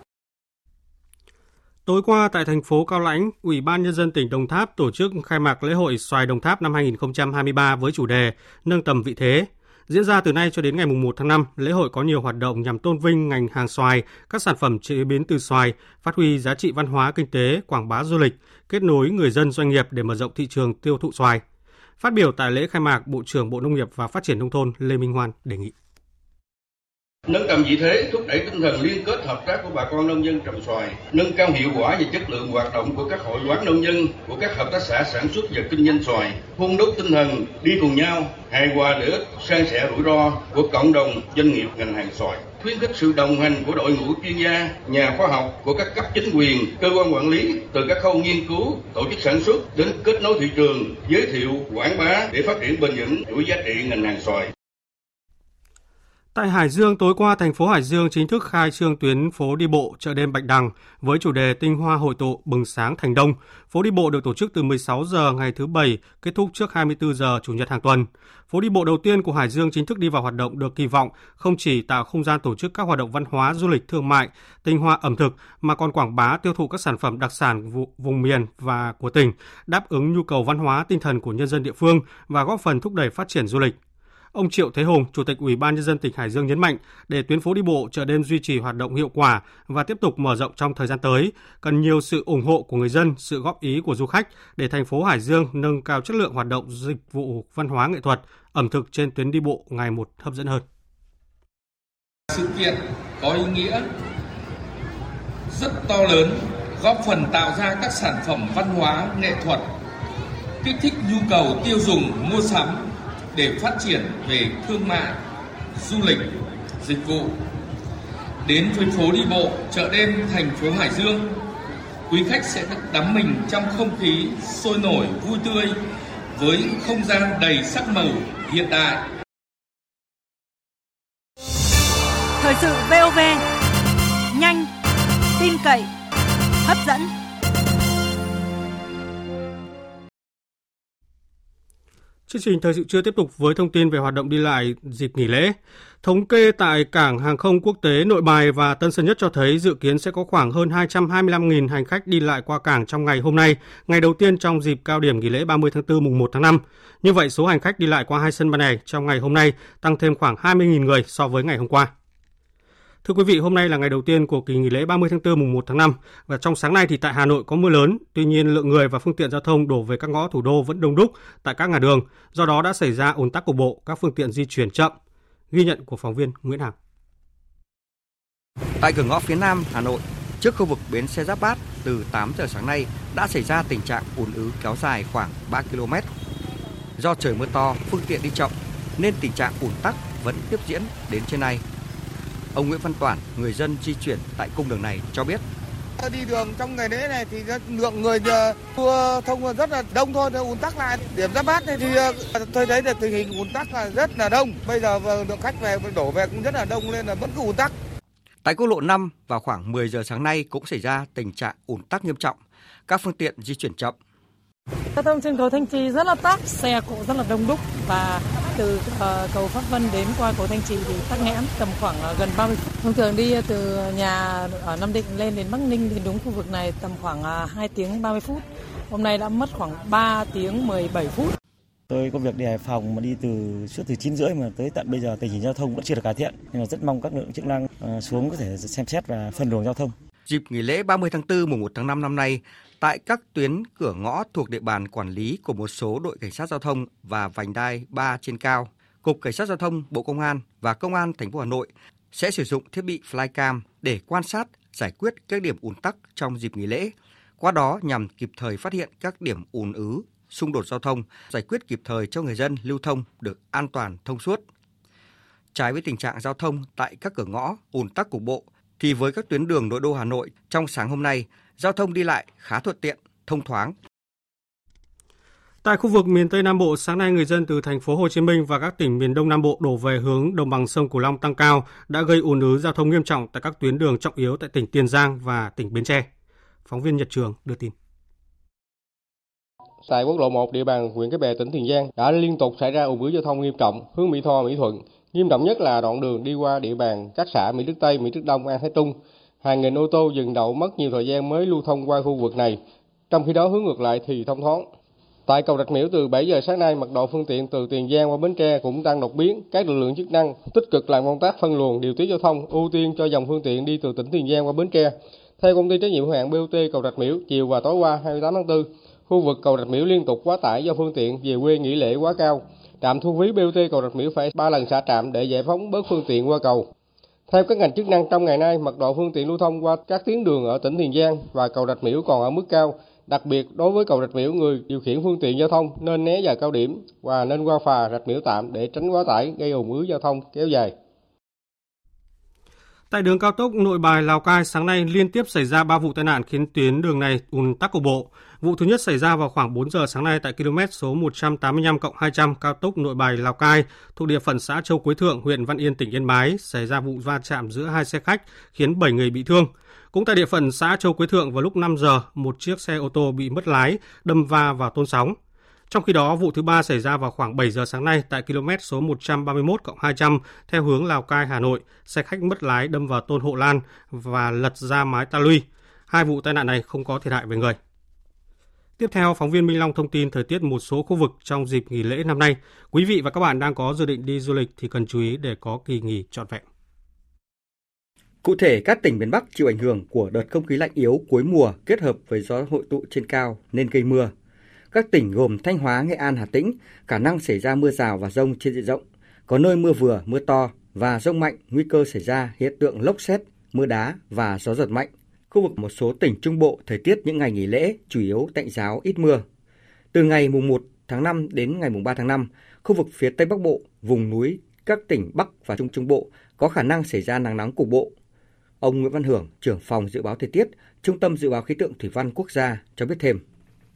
Tối qua tại thành phố Cao Lãnh, Ủy ban Nhân dân tỉnh Đồng Tháp tổ chức khai mạc lễ hội xoài Đồng Tháp năm 2023 với chủ đề Nâng tầm vị thế. Diễn ra từ nay cho đến ngày 1 tháng 5, lễ hội có nhiều hoạt động nhằm tôn vinh ngành hàng xoài, các sản phẩm chế biến từ xoài, phát huy giá trị văn hóa kinh tế, quảng bá du lịch, kết nối người dân doanh nghiệp để mở rộng thị trường tiêu thụ xoài. Phát biểu tại lễ khai mạc, Bộ trưởng Bộ Nông nghiệp và Phát triển Nông thôn Lê Minh Hoan đề nghị nâng tầm vị thế thúc đẩy tinh thần liên kết hợp tác của bà con nông dân trồng xoài nâng cao hiệu quả và chất lượng hoạt động của các hội quán nông dân của các hợp tác xã sản xuất và kinh doanh xoài hôn đúc tinh thần đi cùng nhau hài hòa lợi ích san sẻ rủi ro của cộng đồng doanh nghiệp ngành hàng xoài khuyến khích sự đồng hành của đội ngũ chuyên gia, nhà khoa học của các cấp chính quyền, cơ quan quản lý từ các khâu nghiên cứu, tổ chức sản xuất đến kết nối thị trường, giới thiệu, quảng bá để phát triển bền vững chuỗi giá trị ngành hàng xoài. Tại Hải Dương, tối qua thành phố Hải Dương chính thức khai trương tuyến phố đi bộ chợ đêm Bạch Đằng với chủ đề Tinh hoa hội tụ bừng sáng thành đông. Phố đi bộ được tổ chức từ 16 giờ ngày thứ Bảy, kết thúc trước 24 giờ Chủ nhật hàng tuần. Phố đi bộ đầu tiên của Hải Dương chính thức đi vào hoạt động được kỳ vọng không chỉ tạo không gian tổ chức các hoạt động văn hóa, du lịch, thương mại, tinh hoa ẩm thực mà còn quảng bá tiêu thụ các sản phẩm đặc sản vùng miền và của tỉnh, đáp ứng nhu cầu văn hóa tinh thần của nhân dân địa phương và góp phần thúc đẩy phát triển du lịch. Ông Triệu Thế Hùng, Chủ tịch Ủy ban nhân dân tỉnh Hải Dương nhấn mạnh, để tuyến phố đi bộ chợ đêm duy trì hoạt động hiệu quả và tiếp tục mở rộng trong thời gian tới, cần nhiều sự ủng hộ của người dân, sự góp ý của du khách để thành phố Hải Dương nâng cao chất lượng hoạt động dịch vụ văn hóa nghệ thuật, ẩm thực trên tuyến đi bộ ngày một hấp dẫn hơn. Sự kiện có ý nghĩa rất to lớn, góp phần tạo ra các sản phẩm văn hóa nghệ thuật, kích thích nhu cầu tiêu dùng mua sắm để phát triển về thương mại, du lịch, dịch vụ. Đến với phố đi bộ chợ đêm thành phố Hải Dương, quý khách sẽ được đắm mình trong không khí sôi nổi vui tươi với không gian đầy sắc màu hiện đại. Thời sự VOV, nhanh, tin cậy, hấp dẫn. Chương trình thời sự trưa tiếp tục với thông tin về hoạt động đi lại dịp nghỉ lễ. Thống kê tại cảng hàng không quốc tế Nội Bài và Tân Sơn Nhất cho thấy dự kiến sẽ có khoảng hơn 225.000 hành khách đi lại qua cảng trong ngày hôm nay, ngày đầu tiên trong dịp cao điểm nghỉ lễ 30 tháng 4 mùng 1 tháng 5. Như vậy, số hành khách đi lại qua hai sân bay này trong ngày hôm nay tăng thêm khoảng 20.000 người so với ngày hôm qua. Thưa quý vị, hôm nay là ngày đầu tiên của kỳ nghỉ lễ 30 tháng 4 mùng 1 tháng 5 và trong sáng nay thì tại Hà Nội có mưa lớn, tuy nhiên lượng người và phương tiện giao thông đổ về các ngõ thủ đô vẫn đông đúc tại các ngã đường, do đó đã xảy ra ùn tắc cục bộ, các phương tiện di chuyển chậm. Ghi nhận của phóng viên Nguyễn Hằng. Tại cửa ngõ phía Nam Hà Nội, trước khu vực bến xe Giáp Bát từ 8 giờ sáng nay đã xảy ra tình trạng ùn ứ kéo dài khoảng 3 km. Do trời mưa to, phương tiện đi chậm nên tình trạng ùn tắc vẫn tiếp diễn đến trên nay Ông Nguyễn Văn Toản, người dân di chuyển tại cung đường này cho biết đi đường trong ngày lễ này thì lượng người đua thông rất là đông thôi, ùn tắc lại. Điểm giáp bát này thì tôi thấy được tình hình ùn tắc là rất là đông. Bây giờ lượng khách về đổ về cũng rất là đông nên là vẫn cứ ùn tắc. Tại quốc lộ 5 vào khoảng 10 giờ sáng nay cũng xảy ra tình trạng ùn tắc nghiêm trọng. Các phương tiện di chuyển chậm. Giao thông trên cầu Thanh Trì rất là tắc, xe cộ rất là đông đúc và từ uh, cầu Pháp Vân đến qua cầu Thanh Trì thì tắc nghẽn tầm khoảng uh, gần 30 phút. Thông thường đi từ nhà ở Nam Định lên đến Bắc Ninh thì đúng khu vực này tầm khoảng uh, 2 tiếng 30 phút. Hôm nay đã mất khoảng 3 tiếng 17 phút. Tôi có việc đi Hải Phòng mà đi từ trước từ 9 rưỡi mà tới tận bây giờ tình hình giao thông vẫn chưa được cải thiện. Nên là rất mong các lực lượng chức năng xuống có thể xem xét và phân luồng giao thông. Dịp nghỉ lễ 30 tháng 4 mùng 1 tháng 5 năm nay, tại các tuyến cửa ngõ thuộc địa bàn quản lý của một số đội cảnh sát giao thông và vành đai 3 trên cao, Cục Cảnh sát giao thông Bộ Công an và Công an thành phố Hà Nội sẽ sử dụng thiết bị flycam để quan sát, giải quyết các điểm ùn tắc trong dịp nghỉ lễ. Qua đó nhằm kịp thời phát hiện các điểm ùn ứ, xung đột giao thông, giải quyết kịp thời cho người dân lưu thông được an toàn thông suốt. Trái với tình trạng giao thông tại các cửa ngõ ùn tắc cục bộ, thì với các tuyến đường nội đô Hà Nội trong sáng hôm nay, giao thông đi lại khá thuận tiện, thông thoáng. Tại khu vực miền Tây Nam Bộ, sáng nay người dân từ thành phố Hồ Chí Minh và các tỉnh miền Đông Nam Bộ đổ về hướng đồng bằng sông Cửu Long tăng cao đã gây ùn ứ giao thông nghiêm trọng tại các tuyến đường trọng yếu tại tỉnh Tiền Giang và tỉnh Bến Tre. Phóng viên Nhật Trường đưa tin. Tại quốc lộ 1 địa bàn huyện Cái Bè tỉnh Tiền Giang đã liên tục xảy ra ùn ứ giao thông nghiêm trọng hướng Mỹ Tho Mỹ Thuận. Nghiêm trọng nhất là đoạn đường đi qua địa bàn các xã Mỹ Đức Tây, Mỹ Đức Đông, An Thái Trung, hàng nghìn ô tô dừng đậu mất nhiều thời gian mới lưu thông qua khu vực này, trong khi đó hướng ngược lại thì thông thoáng. Tại cầu Rạch Miễu từ 7 giờ sáng nay, mật độ phương tiện từ Tiền Giang qua Bến Tre cũng tăng đột biến. Các lực lượng chức năng tích cực làm công tác phân luồng, điều tiết giao thông, ưu tiên cho dòng phương tiện đi từ tỉnh Tiền Giang qua Bến Tre. Theo công ty trách nhiệm hữu hạn BOT cầu Rạch Miễu, chiều và tối qua 28 tháng 4, khu vực cầu Rạch Miễu liên tục quá tải do phương tiện về quê nghỉ lễ quá cao. Trạm thu phí BOT cầu Rạch Miễu phải 3 lần xả trạm để giải phóng bớt phương tiện qua cầu. Theo các ngành chức năng trong ngày nay, mật độ phương tiện lưu thông qua các tuyến đường ở tỉnh Tiền Giang và cầu Rạch Miễu còn ở mức cao. Đặc biệt đối với cầu Rạch Miễu, người điều khiển phương tiện giao thông nên né giờ cao điểm và nên qua phà Rạch Miễu tạm để tránh quá tải gây ủng ứ giao thông kéo dài. Tại đường cao tốc Nội Bài Lào Cai sáng nay liên tiếp xảy ra 3 vụ tai nạn khiến tuyến đường này ùn tắc cục bộ. Vụ thứ nhất xảy ra vào khoảng 4 giờ sáng nay tại km số 185 200 cao tốc Nội Bài Lào Cai thuộc địa phận xã Châu Quế Thượng, huyện Văn Yên, tỉnh Yên Bái xảy ra vụ va chạm giữa hai xe khách khiến 7 người bị thương. Cũng tại địa phận xã Châu Quế Thượng vào lúc 5 giờ, một chiếc xe ô tô bị mất lái đâm va vào tôn sóng. Trong khi đó, vụ thứ ba xảy ra vào khoảng 7 giờ sáng nay tại km số 131 200 theo hướng Lào Cai Hà Nội, xe khách mất lái đâm vào tôn hộ lan và lật ra mái ta luy. Hai vụ tai nạn này không có thiệt hại về người. Tiếp theo, phóng viên Minh Long thông tin thời tiết một số khu vực trong dịp nghỉ lễ năm nay. Quý vị và các bạn đang có dự định đi du lịch thì cần chú ý để có kỳ nghỉ trọn vẹn. Cụ thể, các tỉnh miền Bắc chịu ảnh hưởng của đợt không khí lạnh yếu cuối mùa kết hợp với gió hội tụ trên cao nên gây mưa. Các tỉnh gồm Thanh Hóa, Nghệ An, Hà Tĩnh khả năng xảy ra mưa rào và rông trên diện rộng, có nơi mưa vừa, mưa to và rông mạnh, nguy cơ xảy ra hiện tượng lốc xét, mưa đá và gió giật mạnh. Khu vực một số tỉnh Trung Bộ thời tiết những ngày nghỉ lễ chủ yếu tạnh giáo ít mưa. Từ ngày mùng 1 tháng 5 đến ngày mùng 3 tháng 5, khu vực phía Tây Bắc Bộ, vùng núi, các tỉnh Bắc và Trung Trung Bộ có khả năng xảy ra nắng nóng cục bộ. Ông Nguyễn Văn Hưởng, trưởng phòng dự báo thời tiết, Trung tâm Dự báo Khí tượng Thủy văn Quốc gia cho biết thêm.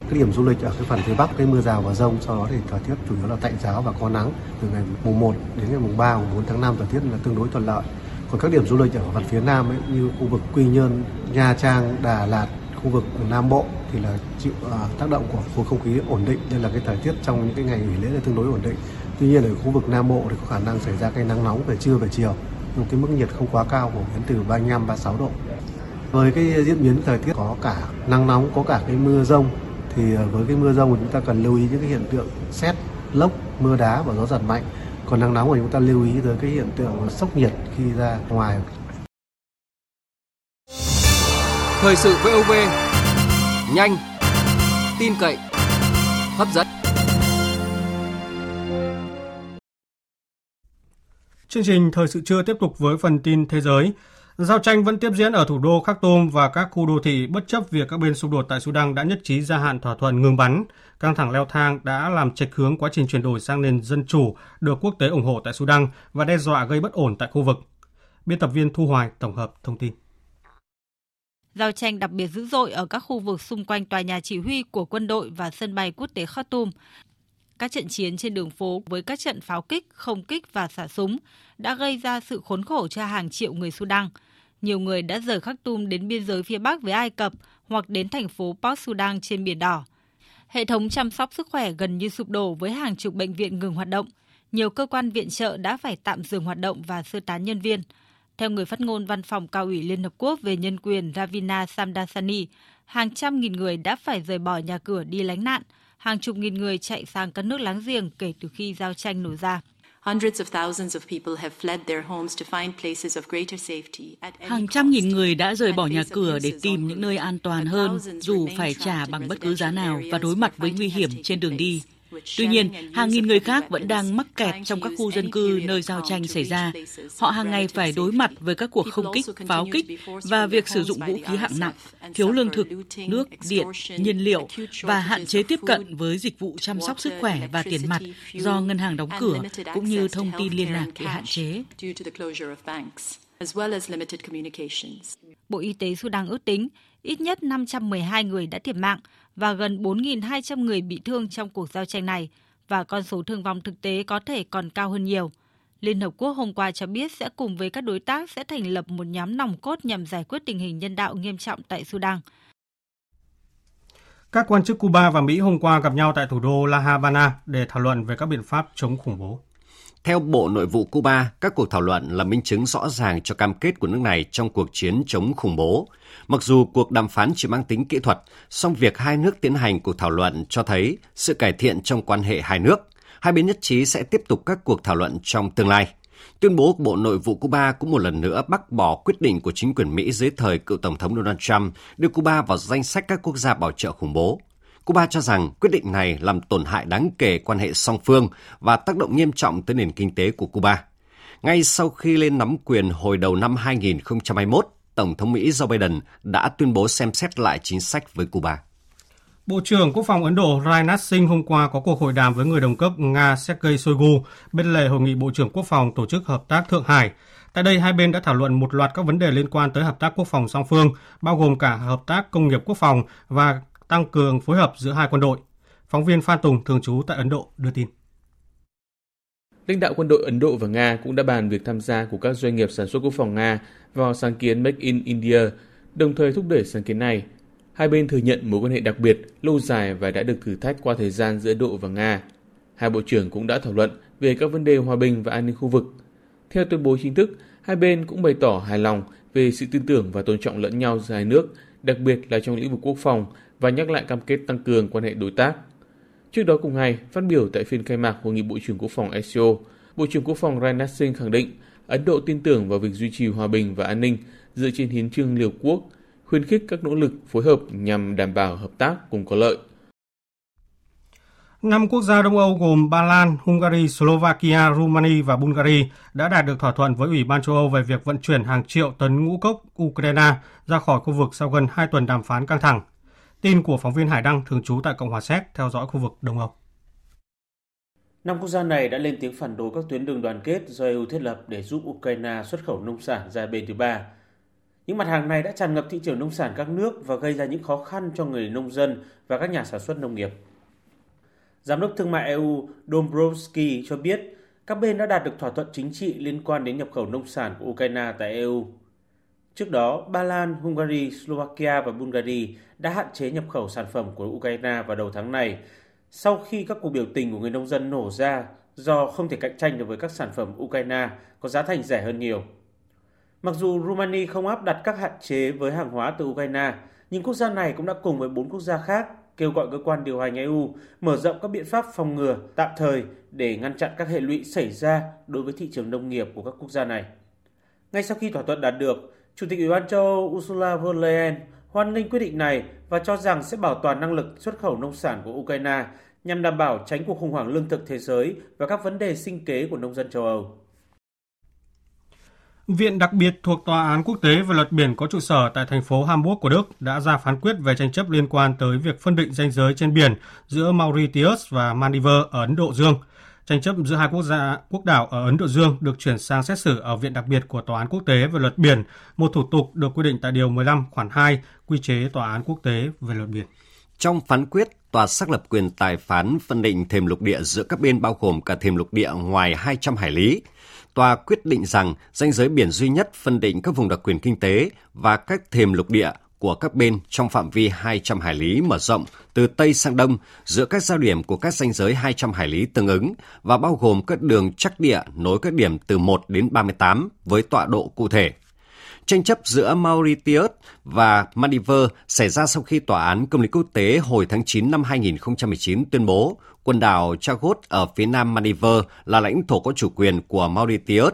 Cái điểm du lịch ở cái phần phía Bắc cái mưa rào và rông, sau đó thì thời tiết chủ yếu là tạnh giáo và có nắng từ ngày mùng 1 đến ngày mùng 3, mùng 4 tháng 5 thời tiết là tương đối thuận lợi. Còn các điểm du lịch ở phần phía Nam ấy, như khu vực Quy Nhơn, Nha Trang, Đà Lạt, khu vực Nam Bộ thì là chịu uh, tác động của khối không khí ổn định nên là cái thời tiết trong những cái ngày nghỉ lễ là tương đối ổn định. Tuy nhiên ở khu vực Nam Bộ thì có khả năng xảy ra cái nắng nóng về trưa về chiều. Nhưng cái mức nhiệt không quá cao phổ biến từ 35 36 độ. Với cái diễn biến thời tiết có cả nắng nóng, có cả cái mưa rông thì với cái mưa rông thì chúng ta cần lưu ý những cái hiện tượng xét, lốc, mưa đá và gió giật mạnh. Còn nắng nóng thì chúng ta lưu ý tới cái hiện tượng sốc nhiệt khi ra ngoài. Thời sự VOV nhanh, tin cậy, hấp dẫn. Chương trình Thời sự trưa tiếp tục với phần tin thế giới. Giao tranh vẫn tiếp diễn ở thủ đô Khartoum và các khu đô thị bất chấp việc các bên xung đột tại Sudan đã nhất trí gia hạn thỏa thuận ngừng bắn. Căng thẳng leo thang đã làm chệch hướng quá trình chuyển đổi sang nền dân chủ được quốc tế ủng hộ tại Sudan và đe dọa gây bất ổn tại khu vực. Biên tập viên Thu Hoài tổng hợp thông tin. Giao tranh đặc biệt dữ dội ở các khu vực xung quanh tòa nhà chỉ huy của quân đội và sân bay quốc tế Khartoum. Các trận chiến trên đường phố với các trận pháo kích, không kích và xả súng đã gây ra sự khốn khổ cho hàng triệu người Sudan. Nhiều người đã rời Khắc Tum đến biên giới phía Bắc với Ai Cập hoặc đến thành phố Port Sudan trên Biển Đỏ. Hệ thống chăm sóc sức khỏe gần như sụp đổ với hàng chục bệnh viện ngừng hoạt động. Nhiều cơ quan viện trợ đã phải tạm dừng hoạt động và sơ tán nhân viên. Theo người phát ngôn Văn phòng Cao ủy Liên Hợp Quốc về nhân quyền Ravina Samdasani, hàng trăm nghìn người đã phải rời bỏ nhà cửa đi lánh nạn, hàng chục nghìn người chạy sang các nước láng giềng kể từ khi giao tranh nổ ra. Hàng trăm nghìn người đã rời bỏ nhà cửa để tìm những nơi an toàn hơn, dù phải trả bằng bất cứ giá nào và đối mặt với nguy hiểm trên đường đi. Tuy nhiên, hàng nghìn người khác vẫn đang mắc kẹt trong các khu dân cư nơi giao tranh xảy ra. Họ hàng ngày phải đối mặt với các cuộc không kích, pháo kích và việc sử dụng vũ khí hạng nặng, thiếu lương thực, nước, điện, nhiên liệu và hạn chế tiếp cận với dịch vụ chăm sóc sức khỏe và tiền mặt do ngân hàng đóng cửa cũng như thông tin liên lạc bị hạn chế. Bộ Y tế Sudan ước tính ít nhất 512 người đã thiệt mạng và gần 4.200 người bị thương trong cuộc giao tranh này, và con số thương vong thực tế có thể còn cao hơn nhiều. Liên Hợp Quốc hôm qua cho biết sẽ cùng với các đối tác sẽ thành lập một nhóm nòng cốt nhằm giải quyết tình hình nhân đạo nghiêm trọng tại Sudan. Các quan chức Cuba và Mỹ hôm qua gặp nhau tại thủ đô La Habana để thảo luận về các biện pháp chống khủng bố. Theo Bộ Nội vụ Cuba, các cuộc thảo luận là minh chứng rõ ràng cho cam kết của nước này trong cuộc chiến chống khủng bố. Mặc dù cuộc đàm phán chỉ mang tính kỹ thuật, song việc hai nước tiến hành cuộc thảo luận cho thấy sự cải thiện trong quan hệ hai nước. Hai bên nhất trí sẽ tiếp tục các cuộc thảo luận trong tương lai. Tuyên bố của Bộ Nội vụ Cuba cũng một lần nữa bác bỏ quyết định của chính quyền Mỹ dưới thời cựu Tổng thống Donald Trump đưa Cuba vào danh sách các quốc gia bảo trợ khủng bố. Cuba cho rằng quyết định này làm tổn hại đáng kể quan hệ song phương và tác động nghiêm trọng tới nền kinh tế của Cuba. Ngay sau khi lên nắm quyền hồi đầu năm 2021, Tổng thống Mỹ Joe Biden đã tuyên bố xem xét lại chính sách với Cuba. Bộ trưởng Quốc phòng Ấn Độ Rajnath Singh hôm qua có cuộc hội đàm với người đồng cấp Nga Sergei Shoigu bên lề hội nghị Bộ trưởng Quốc phòng Tổ chức Hợp tác Thượng Hải. Tại đây, hai bên đã thảo luận một loạt các vấn đề liên quan tới hợp tác quốc phòng song phương, bao gồm cả hợp tác công nghiệp quốc phòng và tăng cường phối hợp giữa hai quân đội. Phóng viên Phan Tùng, thường trú tại Ấn Độ, đưa tin. Lãnh đạo quân đội Ấn Độ và Nga cũng đã bàn việc tham gia của các doanh nghiệp sản xuất quốc phòng Nga vào sáng kiến Make in India, đồng thời thúc đẩy sáng kiến này. Hai bên thừa nhận mối quan hệ đặc biệt, lâu dài và đã được thử thách qua thời gian giữa Độ và Nga. Hai bộ trưởng cũng đã thảo luận về các vấn đề hòa bình và an ninh khu vực. Theo tuyên bố chính thức, hai bên cũng bày tỏ hài lòng về sự tin tưởng và tôn trọng lẫn nhau giữa hai nước, đặc biệt là trong lĩnh vực quốc phòng và nhắc lại cam kết tăng cường quan hệ đối tác. Trước đó cùng ngày, phát biểu tại phiên khai mạc Hội nghị Bộ trưởng Quốc phòng ASEO, Bộ trưởng Quốc phòng Rajnath Singh khẳng định Ấn Độ tin tưởng vào việc duy trì hòa bình và an ninh dựa trên hiến trương Liều Quốc, khuyến khích các nỗ lực phối hợp nhằm đảm bảo hợp tác cùng có lợi. Năm quốc gia Đông Âu gồm Ba Lan, Hungary, Slovakia, Romania và Bulgaria đã đạt được thỏa thuận với Ủy ban châu Âu về việc vận chuyển hàng triệu tấn ngũ cốc Ukraine ra khỏi khu vực sau gần 2 tuần đàm phán căng thẳng. Tin của phóng viên Hải Đăng thường trú tại Cộng hòa Séc theo dõi khu vực Đông Âu. Năm quốc gia này đã lên tiếng phản đối các tuyến đường đoàn kết do EU thiết lập để giúp Ukraine xuất khẩu nông sản ra bên thứ ba. Những mặt hàng này đã tràn ngập thị trường nông sản các nước và gây ra những khó khăn cho người nông dân và các nhà sản xuất nông nghiệp. Giám đốc thương mại EU Dombrovsky cho biết, các bên đã đạt được thỏa thuận chính trị liên quan đến nhập khẩu nông sản của Ukraine tại EU. Trước đó, Ba Lan, Hungary, Slovakia và Bulgaria đã hạn chế nhập khẩu sản phẩm của Ukraine vào đầu tháng này sau khi các cuộc biểu tình của người nông dân nổ ra do không thể cạnh tranh được với các sản phẩm Ukraine có giá thành rẻ hơn nhiều. Mặc dù Romania không áp đặt các hạn chế với hàng hóa từ Ukraine, nhưng quốc gia này cũng đã cùng với bốn quốc gia khác kêu gọi cơ quan điều hành EU mở rộng các biện pháp phòng ngừa tạm thời để ngăn chặn các hệ lụy xảy ra đối với thị trường nông nghiệp của các quốc gia này. Ngay sau khi thỏa thuận đạt được, Chủ tịch Ủy ban châu Âu Ursula von der Leyen hoan nghênh quyết định này và cho rằng sẽ bảo toàn năng lực xuất khẩu nông sản của Ukraine nhằm đảm bảo tránh cuộc khủng hoảng lương thực thế giới và các vấn đề sinh kế của nông dân châu Âu. Viện đặc biệt thuộc Tòa án Quốc tế về luật biển có trụ sở tại thành phố Hamburg của Đức đã ra phán quyết về tranh chấp liên quan tới việc phân định ranh giới trên biển giữa Mauritius và Maldives ở Ấn Độ Dương. Tranh chấp giữa hai quốc gia quốc đảo ở Ấn Độ Dương được chuyển sang xét xử ở Viện đặc biệt của Tòa án quốc tế về luật biển, một thủ tục được quy định tại điều 15 khoản 2 quy chế Tòa án quốc tế về luật biển. Trong phán quyết, tòa xác lập quyền tài phán phân định thềm lục địa giữa các bên bao gồm cả thềm lục địa ngoài 200 hải lý. Tòa quyết định rằng danh giới biển duy nhất phân định các vùng đặc quyền kinh tế và các thềm lục địa của các bên trong phạm vi 200 hải lý mở rộng từ Tây sang Đông, giữa các giao điểm của các danh giới 200 hải lý tương ứng và bao gồm các đường chắc địa nối các điểm từ 1 đến 38 với tọa độ cụ thể. Tranh chấp giữa Mauritius và Maldives xảy ra sau khi Tòa án Công lý Quốc tế hồi tháng 9 năm 2019 tuyên bố quần đảo Chagos ở phía nam Maldives là lãnh thổ có chủ quyền của Mauritius.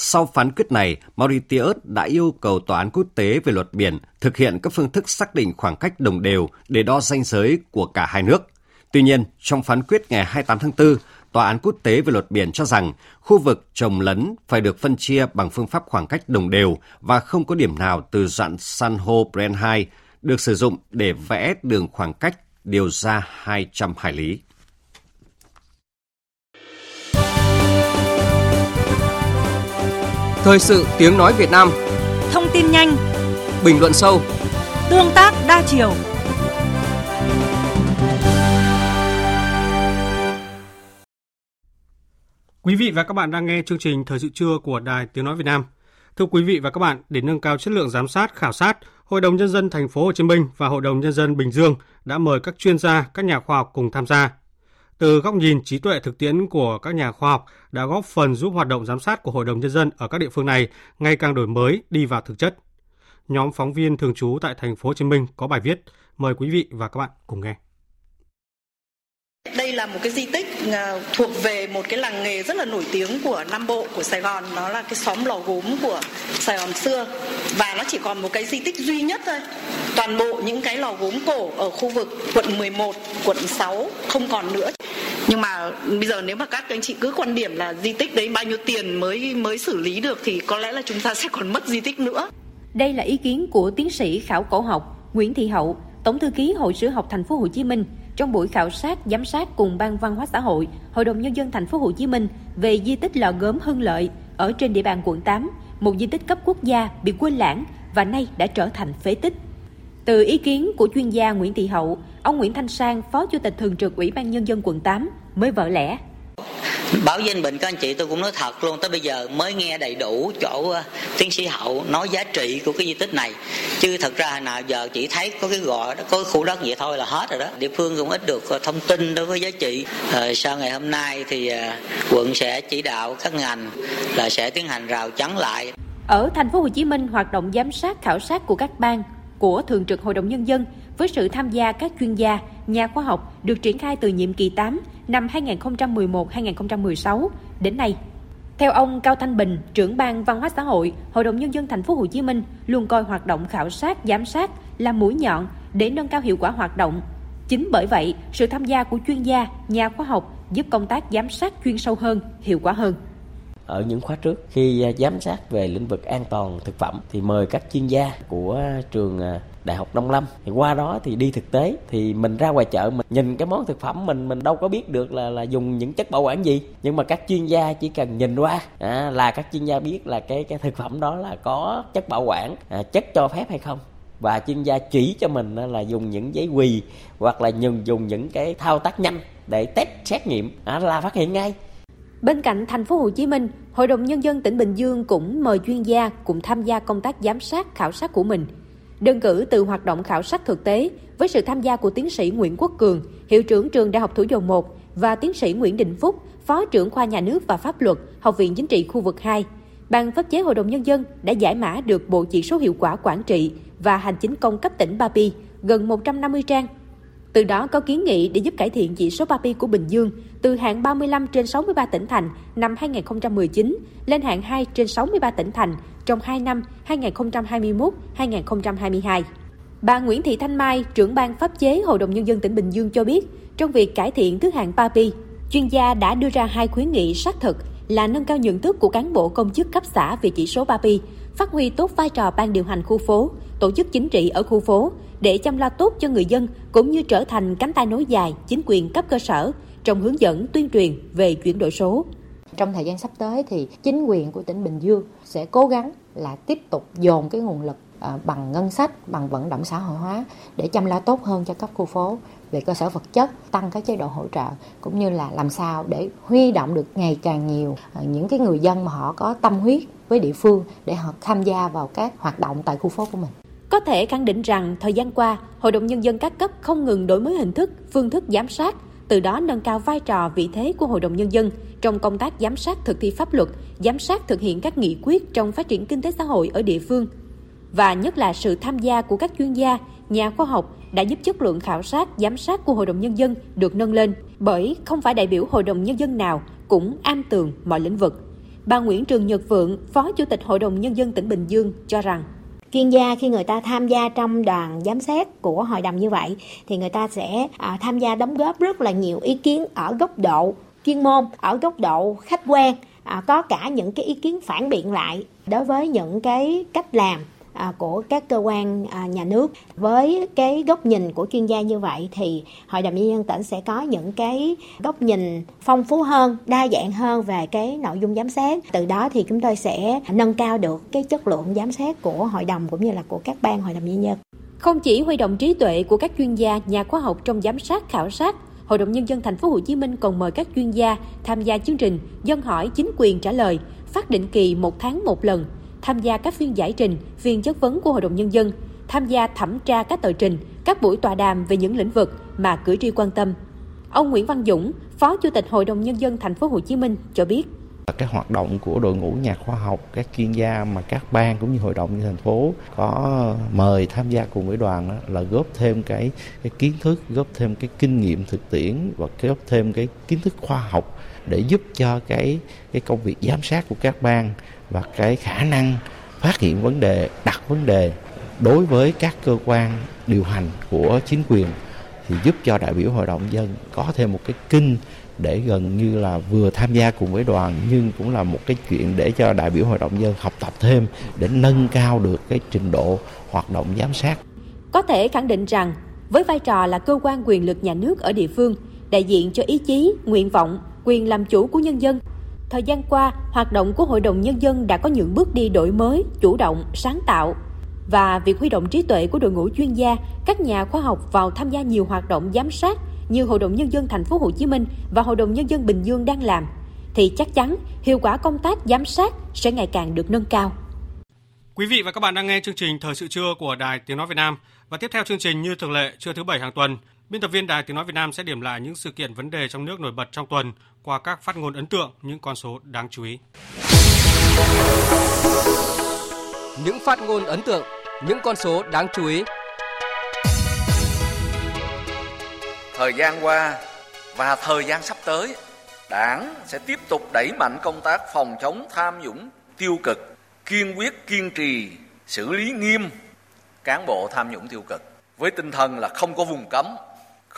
Sau phán quyết này, Mauritius đã yêu cầu Tòa án Quốc tế về luật biển thực hiện các phương thức xác định khoảng cách đồng đều để đo ranh giới của cả hai nước. Tuy nhiên, trong phán quyết ngày 28 tháng 4, Tòa án Quốc tế về luật biển cho rằng khu vực trồng lấn phải được phân chia bằng phương pháp khoảng cách đồng đều và không có điểm nào từ dạng san hô Bren 2 được sử dụng để vẽ đường khoảng cách điều ra 200 hải lý. Thời sự tiếng nói Việt Nam Thông tin nhanh Bình luận sâu Tương tác đa chiều Quý vị và các bạn đang nghe chương trình Thời sự trưa của Đài Tiếng nói Việt Nam. Thưa quý vị và các bạn, để nâng cao chất lượng giám sát, khảo sát, Hội đồng nhân dân thành phố Hồ Chí Minh và Hội đồng nhân dân Bình Dương đã mời các chuyên gia, các nhà khoa học cùng tham gia. Từ góc nhìn trí tuệ thực tiễn của các nhà khoa học đã góp phần giúp hoạt động giám sát của Hội đồng nhân dân ở các địa phương này ngày càng đổi mới, đi vào thực chất. Nhóm phóng viên thường trú tại thành phố Hồ Chí Minh có bài viết, mời quý vị và các bạn cùng nghe. Đây là một cái di tích à, thuộc về một cái làng nghề rất là nổi tiếng của Nam Bộ, của Sài Gòn. Nó là cái xóm lò gốm của Sài Gòn xưa. Và nó chỉ còn một cái di tích duy nhất thôi. Toàn bộ những cái lò gốm cổ ở khu vực quận 11, quận 6 không còn nữa. Nhưng mà bây giờ nếu mà các anh chị cứ quan điểm là di tích đấy bao nhiêu tiền mới mới xử lý được thì có lẽ là chúng ta sẽ còn mất di tích nữa. Đây là ý kiến của tiến sĩ khảo cổ học Nguyễn Thị Hậu, Tổng thư ký Hội Sử học Thành phố Hồ Chí Minh trong buổi khảo sát giám sát cùng Ban Văn hóa xã hội, Hội đồng nhân dân thành phố Hồ Chí Minh về di tích lò gốm Hưng Lợi ở trên địa bàn quận 8, một di tích cấp quốc gia bị quên lãng và nay đã trở thành phế tích. Từ ý kiến của chuyên gia Nguyễn Thị Hậu, ông Nguyễn Thanh Sang, Phó Chủ tịch Thường trực Ủy ban Nhân dân quận 8 mới vỡ lẽ. Báo danh bệnh các anh chị tôi cũng nói thật luôn tới bây giờ mới nghe đầy đủ chỗ uh, tiến sĩ hậu nói giá trị của cái di tích này. Chứ thật ra hồi nào giờ chỉ thấy có cái gọi có cái khu đất vậy thôi là hết rồi đó. Địa phương cũng ít được uh, thông tin đối với giá trị. Uh, sau ngày hôm nay thì uh, quận sẽ chỉ đạo các ngành là sẽ tiến hành rào chắn lại. Ở thành phố Hồ Chí Minh hoạt động giám sát khảo sát của các ban của thường trực hội đồng nhân dân với sự tham gia các chuyên gia, nhà khoa học được triển khai từ nhiệm kỳ 8 năm 2011-2016 đến nay. Theo ông Cao Thanh Bình, trưởng ban Văn hóa xã hội, Hội đồng nhân dân thành phố Hồ Chí Minh luôn coi hoạt động khảo sát, giám sát là mũi nhọn để nâng cao hiệu quả hoạt động. Chính bởi vậy, sự tham gia của chuyên gia, nhà khoa học giúp công tác giám sát chuyên sâu hơn, hiệu quả hơn ở những khóa trước khi giám sát về lĩnh vực an toàn thực phẩm thì mời các chuyên gia của trường à, đại học nông lâm. Thì qua đó thì đi thực tế thì mình ra ngoài chợ mình nhìn cái món thực phẩm mình mình đâu có biết được là là dùng những chất bảo quản gì. Nhưng mà các chuyên gia chỉ cần nhìn qua à, là các chuyên gia biết là cái cái thực phẩm đó là có chất bảo quản à, chất cho phép hay không. Và chuyên gia chỉ cho mình là dùng những giấy quỳ hoặc là dùng dùng những cái thao tác nhanh để test xét nghiệm à, là phát hiện ngay. Bên cạnh thành phố Hồ Chí Minh, Hội đồng nhân dân tỉnh Bình Dương cũng mời chuyên gia cùng tham gia công tác giám sát khảo sát của mình. Đơn cử từ hoạt động khảo sát thực tế với sự tham gia của tiến sĩ Nguyễn Quốc Cường, hiệu trưởng trường Đại học Thủ Dầu Một và tiến sĩ Nguyễn Đình Phúc, phó trưởng khoa nhà nước và pháp luật, Học viện Chính trị khu vực 2. Ban pháp chế Hội đồng nhân dân đã giải mã được bộ chỉ số hiệu quả quản trị và hành chính công cấp tỉnh Ba Pi gần 150 trang từ đó có kiến nghị để giúp cải thiện chỉ số PAPI của Bình Dương từ hạng 35 trên 63 tỉnh thành năm 2019 lên hạng 2 trên 63 tỉnh thành trong 2 năm 2021-2022. Bà Nguyễn Thị Thanh Mai, trưởng ban pháp chế Hội đồng Nhân dân tỉnh Bình Dương cho biết, trong việc cải thiện thứ hạng PAPI, chuyên gia đã đưa ra hai khuyến nghị xác thực là nâng cao nhận thức của cán bộ công chức cấp xã về chỉ số PAPI, phát huy tốt vai trò ban điều hành khu phố, tổ chức chính trị ở khu phố để chăm lo tốt cho người dân cũng như trở thành cánh tay nối dài chính quyền cấp cơ sở trong hướng dẫn tuyên truyền về chuyển đổi số. Trong thời gian sắp tới thì chính quyền của tỉnh Bình Dương sẽ cố gắng là tiếp tục dồn cái nguồn lực à, bằng ngân sách, bằng vận động xã hội hóa để chăm lo tốt hơn cho các khu phố về cơ sở vật chất, tăng các chế độ hỗ trợ cũng như là làm sao để huy động được ngày càng nhiều à, những cái người dân mà họ có tâm huyết với địa phương để họ tham gia vào các hoạt động tại khu phố của mình. Có thể khẳng định rằng thời gian qua, Hội đồng Nhân dân các cấp không ngừng đổi mới hình thức, phương thức giám sát, từ đó nâng cao vai trò vị thế của Hội đồng Nhân dân trong công tác giám sát thực thi pháp luật, giám sát thực hiện các nghị quyết trong phát triển kinh tế xã hội ở địa phương. Và nhất là sự tham gia của các chuyên gia, nhà khoa học đã giúp chất lượng khảo sát, giám sát của Hội đồng Nhân dân được nâng lên bởi không phải đại biểu Hội đồng Nhân dân nào cũng am tường mọi lĩnh vực. Bà Nguyễn Trường Nhật Vượng, Phó Chủ tịch Hội đồng Nhân dân tỉnh Bình Dương cho rằng chuyên gia khi người ta tham gia trong đoàn giám sát của hội đồng như vậy thì người ta sẽ à, tham gia đóng góp rất là nhiều ý kiến ở góc độ chuyên môn ở góc độ khách quan à, có cả những cái ý kiến phản biện lại đối với những cái cách làm. À, của các cơ quan à, nhà nước. Với cái góc nhìn của chuyên gia như vậy thì hội đồng nhân dân tỉnh sẽ có những cái góc nhìn phong phú hơn đa dạng hơn về cái nội dung giám sát. Từ đó thì chúng tôi sẽ nâng cao được cái chất lượng giám sát của hội đồng cũng như là của các ban hội đồng nhân dân. Không chỉ huy động trí tuệ của các chuyên gia nhà khoa học trong giám sát khảo sát Hội đồng nhân dân thành phố Hồ Chí Minh còn mời các chuyên gia tham gia chương trình dân hỏi chính quyền trả lời, phát định kỳ một tháng một lần tham gia các phiên giải trình, phiên chất vấn của Hội đồng Nhân dân, tham gia thẩm tra các tờ trình, các buổi tọa đàm về những lĩnh vực mà cử tri quan tâm. Ông Nguyễn Văn Dũng, Phó Chủ tịch Hội đồng Nhân dân thành phố Hồ Chí Minh cho biết cái hoạt động của đội ngũ nhà khoa học, các chuyên gia mà các ban cũng như hội đồng như thành phố có mời tham gia cùng với đoàn đó, là góp thêm cái cái kiến thức, góp thêm cái kinh nghiệm thực tiễn và góp thêm cái kiến thức khoa học để giúp cho cái cái công việc giám sát của các ban và cái khả năng phát hiện vấn đề, đặt vấn đề đối với các cơ quan điều hành của chính quyền thì giúp cho đại biểu hội đồng dân có thêm một cái kinh để gần như là vừa tham gia cùng với đoàn nhưng cũng là một cái chuyện để cho đại biểu hội đồng dân học tập thêm để nâng cao được cái trình độ hoạt động giám sát. Có thể khẳng định rằng với vai trò là cơ quan quyền lực nhà nước ở địa phương, đại diện cho ý chí, nguyện vọng, quyền làm chủ của nhân dân Thời gian qua, hoạt động của Hội đồng Nhân dân đã có những bước đi đổi mới, chủ động, sáng tạo. Và việc huy động trí tuệ của đội ngũ chuyên gia, các nhà khoa học vào tham gia nhiều hoạt động giám sát như Hội đồng Nhân dân thành phố Hồ Chí Minh và Hội đồng Nhân dân Bình Dương đang làm, thì chắc chắn hiệu quả công tác giám sát sẽ ngày càng được nâng cao. Quý vị và các bạn đang nghe chương trình Thời sự trưa của Đài Tiếng Nói Việt Nam. Và tiếp theo chương trình như thường lệ, trưa thứ Bảy hàng tuần, biên tập viên Đài Tiếng Nói Việt Nam sẽ điểm lại những sự kiện vấn đề trong nước nổi bật trong tuần qua các phát ngôn ấn tượng, những con số đáng chú ý. Những phát ngôn ấn tượng, những con số đáng chú ý. Thời gian qua và thời gian sắp tới, Đảng sẽ tiếp tục đẩy mạnh công tác phòng chống tham nhũng tiêu cực, kiên quyết kiên trì xử lý nghiêm cán bộ tham nhũng tiêu cực với tinh thần là không có vùng cấm,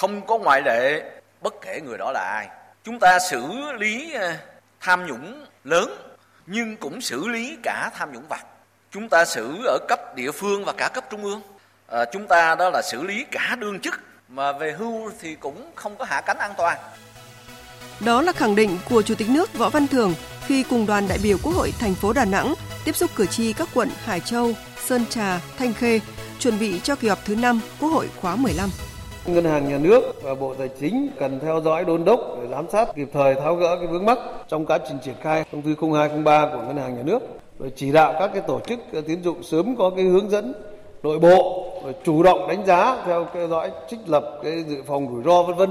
không có ngoại lệ bất kể người đó là ai. Chúng ta xử lý à, tham nhũng lớn nhưng cũng xử lý cả tham nhũng vặt. Chúng ta xử ở cấp địa phương và cả cấp trung ương. À, chúng ta đó là xử lý cả đương chức mà về hưu thì cũng không có hạ cánh an toàn. Đó là khẳng định của Chủ tịch nước Võ Văn Thưởng khi cùng đoàn đại biểu Quốc hội thành phố Đà Nẵng tiếp xúc cử tri các quận Hải Châu, Sơn Trà, Thanh Khê chuẩn bị cho kỳ họp thứ 5 Quốc hội khóa 15. Ngân hàng Nhà nước và Bộ Tài chính cần theo dõi đôn đốc để giám sát, kịp thời tháo gỡ cái vướng mắc trong quá trình triển khai thông tư 0203 của Ngân hàng Nhà nước. Rồi chỉ đạo các cái tổ chức tín dụng sớm có cái hướng dẫn nội bộ, rồi chủ động đánh giá theo theo dõi, trích lập cái dự phòng rủi ro, vân vân.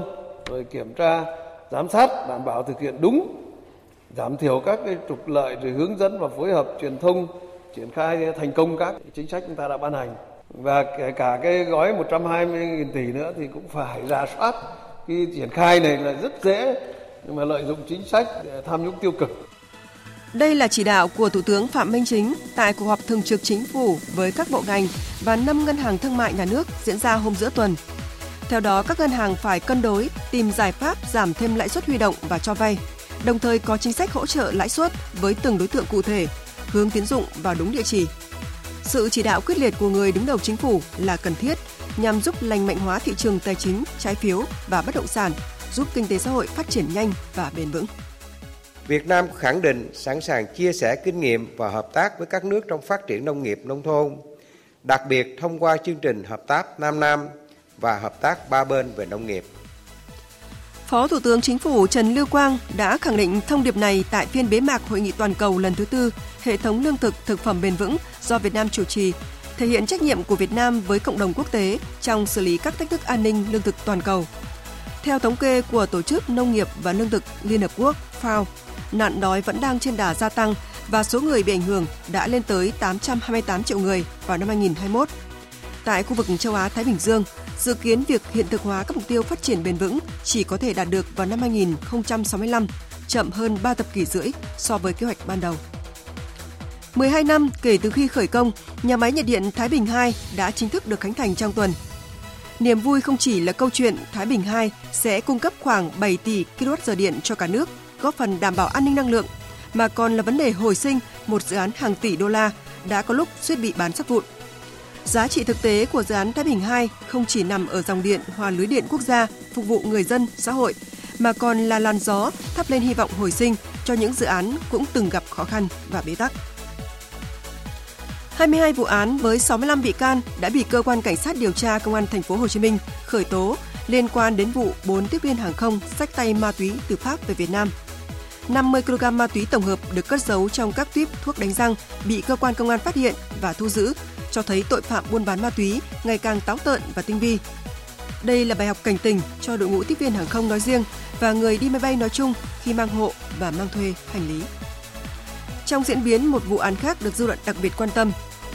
Rồi kiểm tra, giám sát, đảm bảo thực hiện đúng, giảm thiểu các cái trục lợi, rồi hướng dẫn và phối hợp truyền thông, triển khai thành công các chính sách chúng ta đã ban hành và kể cả cái gói 120.000 tỷ nữa thì cũng phải giả soát khi triển khai này là rất dễ nhưng mà lợi dụng chính sách để tham nhũng tiêu cực. Đây là chỉ đạo của Thủ tướng Phạm Minh Chính tại cuộc họp thường trực chính phủ với các bộ ngành và 5 ngân hàng thương mại nhà nước diễn ra hôm giữa tuần. Theo đó, các ngân hàng phải cân đối, tìm giải pháp giảm thêm lãi suất huy động và cho vay, đồng thời có chính sách hỗ trợ lãi suất với từng đối tượng cụ thể, hướng tiến dụng vào đúng địa chỉ. Sự chỉ đạo quyết liệt của người đứng đầu chính phủ là cần thiết nhằm giúp lành mạnh hóa thị trường tài chính, trái phiếu và bất động sản, giúp kinh tế xã hội phát triển nhanh và bền vững. Việt Nam khẳng định sẵn sàng chia sẻ kinh nghiệm và hợp tác với các nước trong phát triển nông nghiệp nông thôn, đặc biệt thông qua chương trình hợp tác Nam Nam và hợp tác ba bên về nông nghiệp. Phó Thủ tướng Chính phủ Trần Lưu Quang đã khẳng định thông điệp này tại phiên bế mạc Hội nghị toàn cầu lần thứ tư Hệ thống lương thực thực phẩm bền vững do Việt Nam chủ trì, thể hiện trách nhiệm của Việt Nam với cộng đồng quốc tế trong xử lý các thách thức an ninh lương thực toàn cầu. Theo thống kê của Tổ chức Nông nghiệp và Lương thực Liên Hợp Quốc FAO, nạn đói vẫn đang trên đà gia tăng và số người bị ảnh hưởng đã lên tới 828 triệu người vào năm 2021. Tại khu vực châu Á Thái Bình Dương, dự kiến việc hiện thực hóa các mục tiêu phát triển bền vững chỉ có thể đạt được vào năm 2065, chậm hơn 3 thập kỷ rưỡi so với kế hoạch ban đầu. 12 năm kể từ khi khởi công, nhà máy nhiệt điện Thái Bình 2 đã chính thức được khánh thành trong tuần. Niềm vui không chỉ là câu chuyện Thái Bình 2 sẽ cung cấp khoảng 7 tỷ kWh điện cho cả nước, góp phần đảm bảo an ninh năng lượng, mà còn là vấn đề hồi sinh một dự án hàng tỷ đô la đã có lúc suýt bị bán sắt vụn. Giá trị thực tế của dự án Thái Bình 2 không chỉ nằm ở dòng điện hòa lưới điện quốc gia phục vụ người dân, xã hội, mà còn là làn gió thắp lên hy vọng hồi sinh cho những dự án cũng từng gặp khó khăn và bế tắc. 22 vụ án với 65 bị can đã bị cơ quan cảnh sát điều tra công an thành phố Hồ Chí Minh khởi tố liên quan đến vụ 4 tiếp viên hàng không sách tay ma túy từ Pháp về Việt Nam. 50 kg ma túy tổng hợp được cất giấu trong các tuyếp thuốc đánh răng bị cơ quan công an phát hiện và thu giữ, cho thấy tội phạm buôn bán ma túy ngày càng táo tợn và tinh vi. Đây là bài học cảnh tỉnh cho đội ngũ tiếp viên hàng không nói riêng và người đi máy bay nói chung khi mang hộ và mang thuê hành lý. Trong diễn biến một vụ án khác được dư luận đặc biệt quan tâm,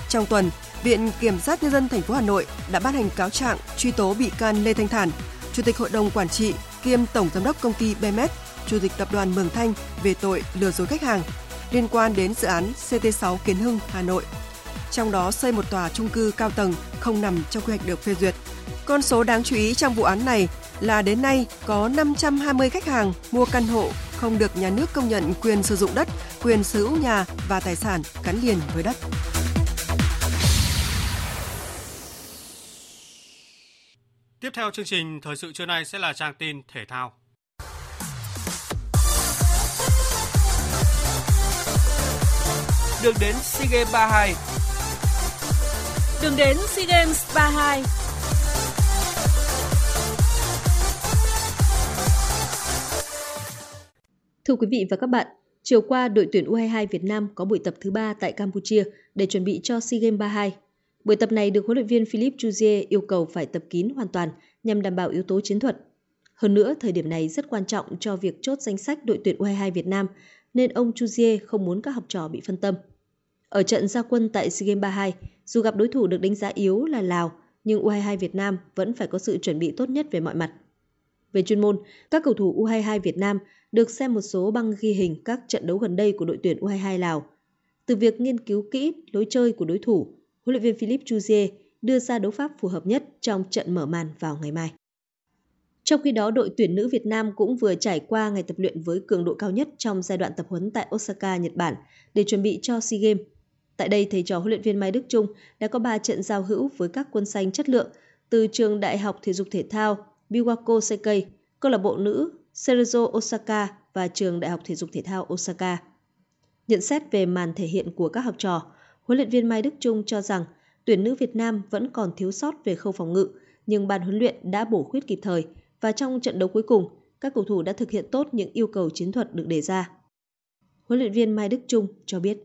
trong tuần, Viện Kiểm sát Nhân dân thành phố Hà Nội đã ban hành cáo trạng truy tố bị can Lê Thanh Thản, Chủ tịch Hội đồng Quản trị kiêm Tổng Giám đốc Công ty BMS, Chủ tịch Tập đoàn Mường Thanh về tội lừa dối khách hàng liên quan đến dự án CT6 Kiến Hưng, Hà Nội. Trong đó xây một tòa trung cư cao tầng không nằm trong quy hoạch được phê duyệt. Con số đáng chú ý trong vụ án này là đến nay có 520 khách hàng mua căn hộ không được nhà nước công nhận quyền sử dụng đất, quyền sở hữu nhà và tài sản gắn liền với đất. Tiếp theo chương trình thời sự trưa nay sẽ là trang tin thể thao. Đường đến SEA Games 32 Đường đến SEA Games 32 Thưa quý vị và các bạn, chiều qua đội tuyển U22 Việt Nam có buổi tập thứ 3 tại Campuchia để chuẩn bị cho SEA Games 32. Buổi tập này được huấn luyện viên Philippe Jouzier yêu cầu phải tập kín hoàn toàn nhằm đảm bảo yếu tố chiến thuật. Hơn nữa, thời điểm này rất quan trọng cho việc chốt danh sách đội tuyển U22 Việt Nam, nên ông Jouzier không muốn các học trò bị phân tâm. Ở trận gia quân tại SEA Games 32, dù gặp đối thủ được đánh giá yếu là Lào, nhưng U22 Việt Nam vẫn phải có sự chuẩn bị tốt nhất về mọi mặt. Về chuyên môn, các cầu thủ U22 Việt Nam được xem một số băng ghi hình các trận đấu gần đây của đội tuyển U22 Lào. Từ việc nghiên cứu kỹ lối chơi của đối thủ, huấn luyện viên Philippe Chuzier đưa ra đấu pháp phù hợp nhất trong trận mở màn vào ngày mai. Trong khi đó, đội tuyển nữ Việt Nam cũng vừa trải qua ngày tập luyện với cường độ cao nhất trong giai đoạn tập huấn tại Osaka, Nhật Bản để chuẩn bị cho SEA Games. Tại đây, thầy trò huấn luyện viên Mai Đức Trung đã có 3 trận giao hữu với các quân xanh chất lượng từ trường Đại học Thể dục Thể thao Biwako Seikei, câu lạc bộ nữ Cerezo Osaka và trường Đại học Thể dục Thể thao Osaka. Nhận xét về màn thể hiện của các học trò, huấn luyện viên Mai Đức Trung cho rằng tuyển nữ Việt Nam vẫn còn thiếu sót về khâu phòng ngự, nhưng ban huấn luyện đã bổ khuyết kịp thời và trong trận đấu cuối cùng, các cầu thủ đã thực hiện tốt những yêu cầu chiến thuật được đề ra. Huấn luyện viên Mai Đức Trung cho biết.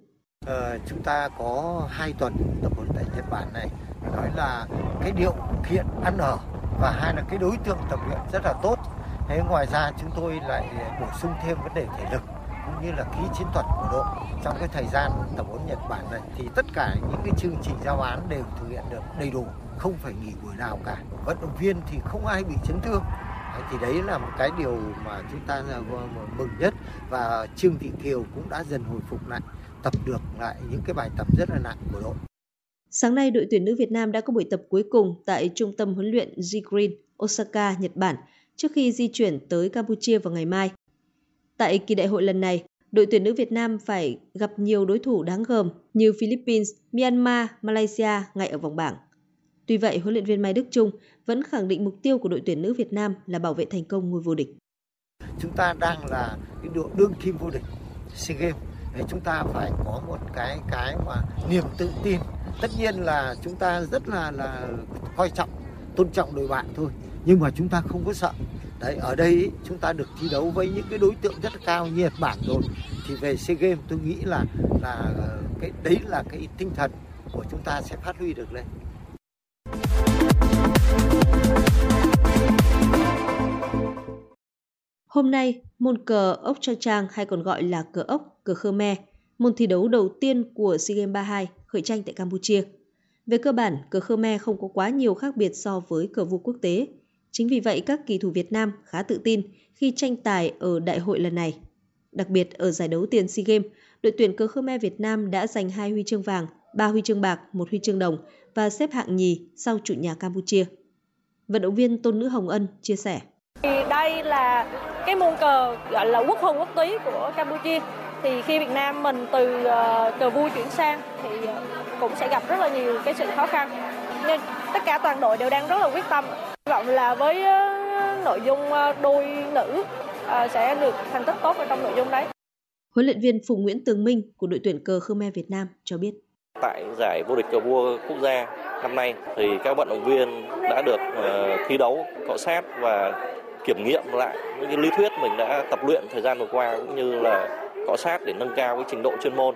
Ờ, chúng ta có 2 tuần tập huấn tại Nhật Bản này, nói là cái điều kiện ăn ở và hai là cái đối tượng tập luyện rất là tốt. Thế ngoài ra chúng tôi lại bổ sung thêm vấn đề thể lực cũng như là kỹ chiến thuật của đội. Trong cái thời gian tập huấn Nhật Bản này thì tất cả những cái chương trình giao án đều thực hiện được đầy đủ không phải nghỉ buổi nào cả. Vận động viên thì không ai bị chấn thương. Thì đấy là một cái điều mà chúng ta mừng nhất và Trương Thị Kiều cũng đã dần hồi phục lại tập được lại những cái bài tập rất là nặng của đội. Sáng nay, đội tuyển nữ Việt Nam đã có buổi tập cuối cùng tại Trung tâm huấn luyện G Green, Osaka, Nhật Bản, trước khi di chuyển tới Campuchia vào ngày mai. Tại kỳ đại hội lần này, đội tuyển nữ Việt Nam phải gặp nhiều đối thủ đáng gờm như Philippines, Myanmar, Malaysia ngay ở vòng bảng. Tuy vậy, huấn luyện viên Mai Đức Chung vẫn khẳng định mục tiêu của đội tuyển nữ Việt Nam là bảo vệ thành công ngôi vô địch. Chúng ta đang là cái đội đương kim vô địch SEA Games. Để chúng ta phải có một cái cái mà niềm tự tin. Tất nhiên là chúng ta rất là là coi trọng, tôn trọng đội bạn thôi. Nhưng mà chúng ta không có sợ. Đấy, ở đây chúng ta được thi đấu với những cái đối tượng rất cao như Nhật Bản rồi. Thì về SEA Games tôi nghĩ là là cái đấy là cái tinh thần của chúng ta sẽ phát huy được lên. Hôm nay, môn cờ ốc Trang Trang hay còn gọi là cờ ốc, cờ Khmer, môn thi đấu đầu tiên của SEA Games 32 khởi tranh tại Campuchia. Về cơ bản, cờ Khmer không có quá nhiều khác biệt so với cờ vua quốc tế. Chính vì vậy, các kỳ thủ Việt Nam khá tự tin khi tranh tài ở đại hội lần này. Đặc biệt, ở giải đấu tiền SEA Games, đội tuyển cờ Khmer Việt Nam đã giành hai huy chương vàng, ba huy chương bạc, một huy chương đồng và xếp hạng nhì sau chủ nhà Campuchia. Vận động viên Tôn Nữ Hồng Ân chia sẻ. Đây là cái môn cờ gọi là quốc hồn quốc túy của Campuchia. Thì khi Việt Nam mình từ ờ, cờ vua chuyển sang thì ờ, cũng sẽ gặp rất là nhiều cái sự khó khăn. Nhưng tất cả toàn đội đều đang rất là quyết tâm. Hy vọng là với ờ, nội dung đôi nữ sẽ được thành tích tốt ở trong nội dung đấy. Huấn luyện viên Phùng Nguyễn Tường Minh của đội tuyển cờ Khmer Việt Nam cho biết. Tại giải vô địch cờ vua quốc gia năm nay thì các vận động viên đã được uh, thi đấu, cọ sát và kiểm nghiệm lại những cái lý thuyết mình đã tập luyện thời gian vừa qua cũng như là cọ sát để nâng cao cái trình độ chuyên môn.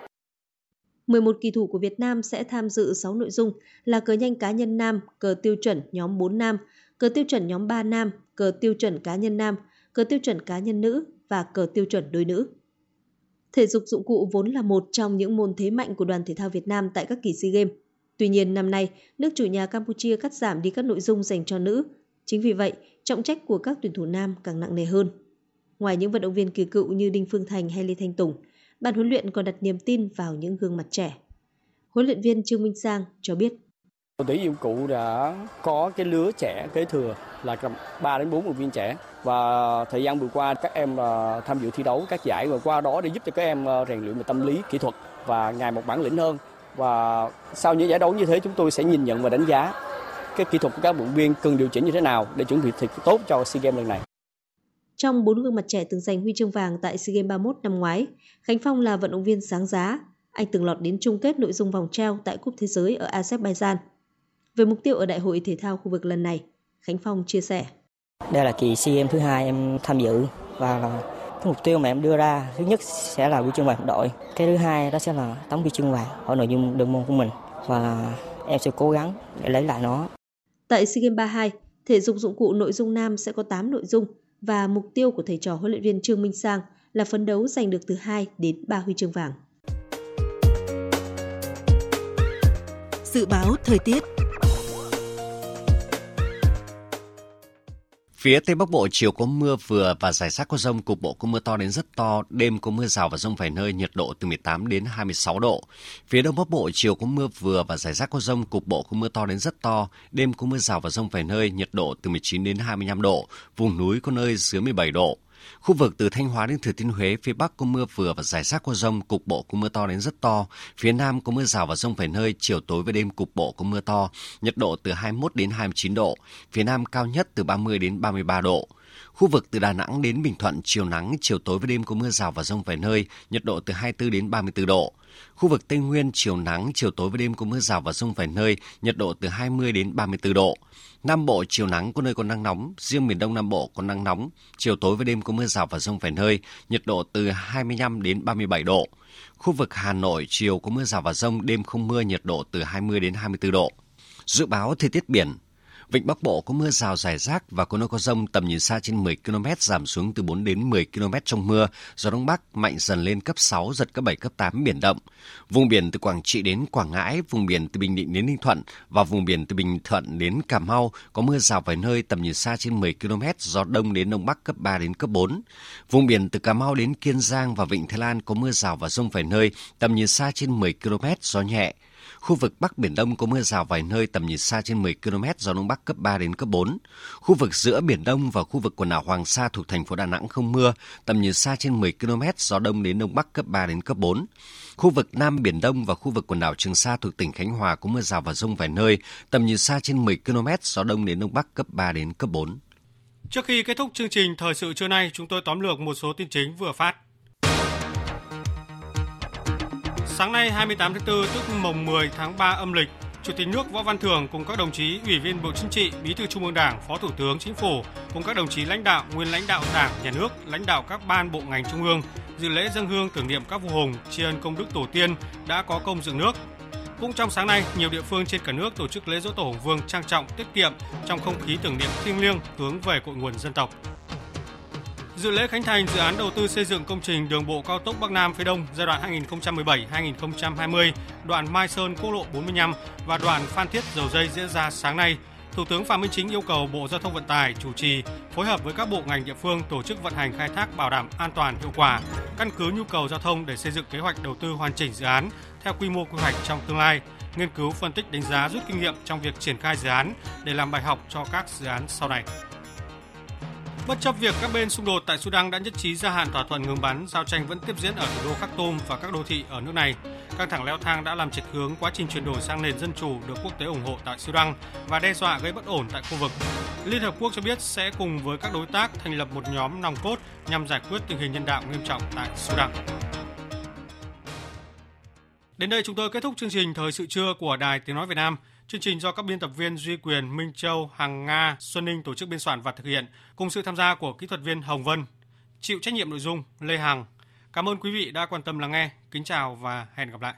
11 kỳ thủ của Việt Nam sẽ tham dự 6 nội dung là cờ nhanh cá nhân nam, cờ tiêu chuẩn nhóm 4 nam, cờ tiêu chuẩn nhóm 3 nam, cờ tiêu chuẩn cá nhân nam, cờ tiêu chuẩn cá nhân nữ và cờ tiêu chuẩn đôi nữ. Thể dục dụng cụ vốn là một trong những môn thế mạnh của đoàn thể thao Việt Nam tại các kỳ SEA Games. Tuy nhiên năm nay, nước chủ nhà Campuchia cắt giảm đi các nội dung dành cho nữ. Chính vì vậy, trọng trách của các tuyển thủ nam càng nặng nề hơn. Ngoài những vận động viên kỳ cựu như Đinh Phương Thành hay Lê Thanh Tùng, ban huấn luyện còn đặt niềm tin vào những gương mặt trẻ. Huấn luyện viên Trương Minh Sang cho biết. Đội tuyển yêu cụ đã có cái lứa trẻ kế thừa là 3 đến 4 vận viên trẻ và thời gian vừa qua các em ờ, tham dự thi đấu các giải và qua đó để giúp cho các em ờ, rèn luyện về tâm lý, kỹ thuật và ngày một bản lĩnh hơn. Và sau những giải đấu như thế chúng tôi sẽ nhìn nhận và đánh giá cái kỹ thuật của các vận viên cần điều chỉnh như thế nào để chuẩn bị thật tốt cho SEA Games lần này. Trong bốn gương mặt trẻ từng giành huy chương vàng tại SEA Games 31 năm ngoái, Khánh Phong là vận động viên sáng giá. Anh từng lọt đến chung kết nội dung vòng treo tại Cúp Thế giới ở Azerbaijan. Về mục tiêu ở Đại hội Thể thao khu vực lần này, Khánh Phong chia sẻ. Đây là kỳ SEA Games thứ hai em tham dự và cái mục tiêu mà em đưa ra thứ nhất sẽ là huy chương vàng đội, cái thứ hai đó sẽ là tấm huy chương vàng ở nội dung đơn môn của mình và em sẽ cố gắng để lấy lại nó. Tại SEA Games 32, thể dục dụng cụ nội dung nam sẽ có 8 nội dung và mục tiêu của thầy trò huấn luyện viên Trương Minh Sang là phấn đấu giành được từ 2 đến 3 huy chương vàng. Dự báo thời tiết Phía Tây Bắc Bộ chiều có mưa vừa và rải rác có rông, cục bộ có mưa to đến rất to, đêm có mưa rào và rông vài nơi, nhiệt độ từ 18 đến 26 độ. Phía Đông Bắc Bộ chiều có mưa vừa và rải rác có rông, cục bộ có mưa to đến rất to, đêm có mưa rào và rông vài nơi, nhiệt độ từ 19 đến 25 độ, vùng núi có nơi dưới 17 độ. Khu vực từ Thanh Hóa đến Thừa Thiên Huế, phía Bắc có mưa vừa và rải rác có rông, cục bộ có mưa to đến rất to. Phía Nam có mưa rào và rông vài nơi, chiều tối và đêm cục bộ có mưa to, nhiệt độ từ 21 đến 29 độ. Phía Nam cao nhất từ 30 đến 33 độ. Khu vực từ Đà Nẵng đến Bình Thuận chiều nắng, chiều tối và đêm có mưa rào và rông vài nơi, nhiệt độ từ 24 đến 34 độ. Khu vực Tây Nguyên chiều nắng, chiều tối và đêm có mưa rào và rông vài nơi, nhiệt độ từ 20 đến 34 độ. Nam Bộ chiều nắng có nơi có nắng nóng, riêng miền Đông Nam Bộ có nắng nóng, chiều tối và đêm có mưa rào và rông vài nơi, nhiệt độ từ 25 đến 37 độ. Khu vực Hà Nội chiều có mưa rào và rông, đêm không mưa, nhiệt độ từ 20 đến 24 độ. Dự báo thời tiết biển, Vịnh Bắc Bộ có mưa rào rải rác và có nơi có rông tầm nhìn xa trên 10 km giảm xuống từ 4 đến 10 km trong mưa, gió đông bắc mạnh dần lên cấp 6 giật cấp 7 cấp 8 biển động. Vùng biển từ Quảng Trị đến Quảng Ngãi, vùng biển từ Bình Định đến Ninh Thuận và vùng biển từ Bình Thuận đến Cà Mau có mưa rào vài nơi tầm nhìn xa trên 10 km, gió đông đến đông bắc cấp 3 đến cấp 4. Vùng biển từ Cà Mau đến Kiên Giang và Vịnh Thái Lan có mưa rào và rông vài nơi tầm nhìn xa trên 10 km, gió nhẹ. Khu vực Bắc Biển Đông có mưa rào vài nơi tầm nhìn xa trên 10 km, gió Đông Bắc cấp 3 đến cấp 4. Khu vực giữa Biển Đông và khu vực quần đảo Hoàng Sa thuộc thành phố Đà Nẵng không mưa, tầm nhìn xa trên 10 km, gió Đông đến Đông Bắc cấp 3 đến cấp 4. Khu vực Nam Biển Đông và khu vực quần đảo Trường Sa thuộc tỉnh Khánh Hòa có mưa rào và rông vài nơi, tầm nhìn xa trên 10 km, gió Đông đến Đông Bắc cấp 3 đến cấp 4. Trước khi kết thúc chương trình thời sự trưa nay, chúng tôi tóm lược một số tin chính vừa phát. Sáng nay 28 tháng 4 tức mồng 10 tháng 3 âm lịch, Chủ tịch nước Võ Văn Thưởng cùng các đồng chí Ủy viên Bộ Chính trị, Bí thư Trung ương Đảng, Phó Thủ tướng Chính phủ cùng các đồng chí lãnh đạo, nguyên lãnh đạo Đảng, Nhà nước, lãnh đạo các ban bộ ngành trung ương dự lễ dân hương tưởng niệm các vua hùng, tri ân công đức tổ tiên đã có công dựng nước. Cũng trong sáng nay, nhiều địa phương trên cả nước tổ chức lễ dỗ tổ Hùng Vương trang trọng, tiết kiệm trong không khí tưởng niệm thiêng liêng hướng về cội nguồn dân tộc. Dự lễ khánh thành dự án đầu tư xây dựng công trình đường bộ cao tốc Bắc Nam phía Đông giai đoạn 2017-2020, đoạn Mai Sơn quốc lộ 45 và đoạn Phan Thiết Dầu Dây diễn ra sáng nay. Thủ tướng Phạm Minh Chính yêu cầu Bộ Giao thông Vận tải chủ trì phối hợp với các bộ ngành địa phương tổ chức vận hành khai thác bảo đảm an toàn hiệu quả, căn cứ nhu cầu giao thông để xây dựng kế hoạch đầu tư hoàn chỉnh dự án theo quy mô quy hoạch trong tương lai, nghiên cứu phân tích đánh giá rút kinh nghiệm trong việc triển khai dự án để làm bài học cho các dự án sau này. Bất chấp việc các bên xung đột tại Sudan đã nhất trí gia hạn thỏa thuận ngừng bắn, giao tranh vẫn tiếp diễn ở thủ đô Khartoum và các đô thị ở nước này. Căng thẳng leo thang đã làm trạch hướng quá trình chuyển đổi sang nền dân chủ được quốc tế ủng hộ tại Sudan và đe dọa gây bất ổn tại khu vực. Liên Hợp Quốc cho biết sẽ cùng với các đối tác thành lập một nhóm nòng cốt nhằm giải quyết tình hình nhân đạo nghiêm trọng tại Sudan. Đến đây chúng tôi kết thúc chương trình Thời sự trưa của Đài Tiếng Nói Việt Nam. Chương trình do các biên tập viên Duy Quyền, Minh Châu, Hằng Nga, Xuân Ninh tổ chức biên soạn và thực hiện, cùng sự tham gia của kỹ thuật viên Hồng Vân. Chịu trách nhiệm nội dung Lê Hằng. Cảm ơn quý vị đã quan tâm lắng nghe. Kính chào và hẹn gặp lại.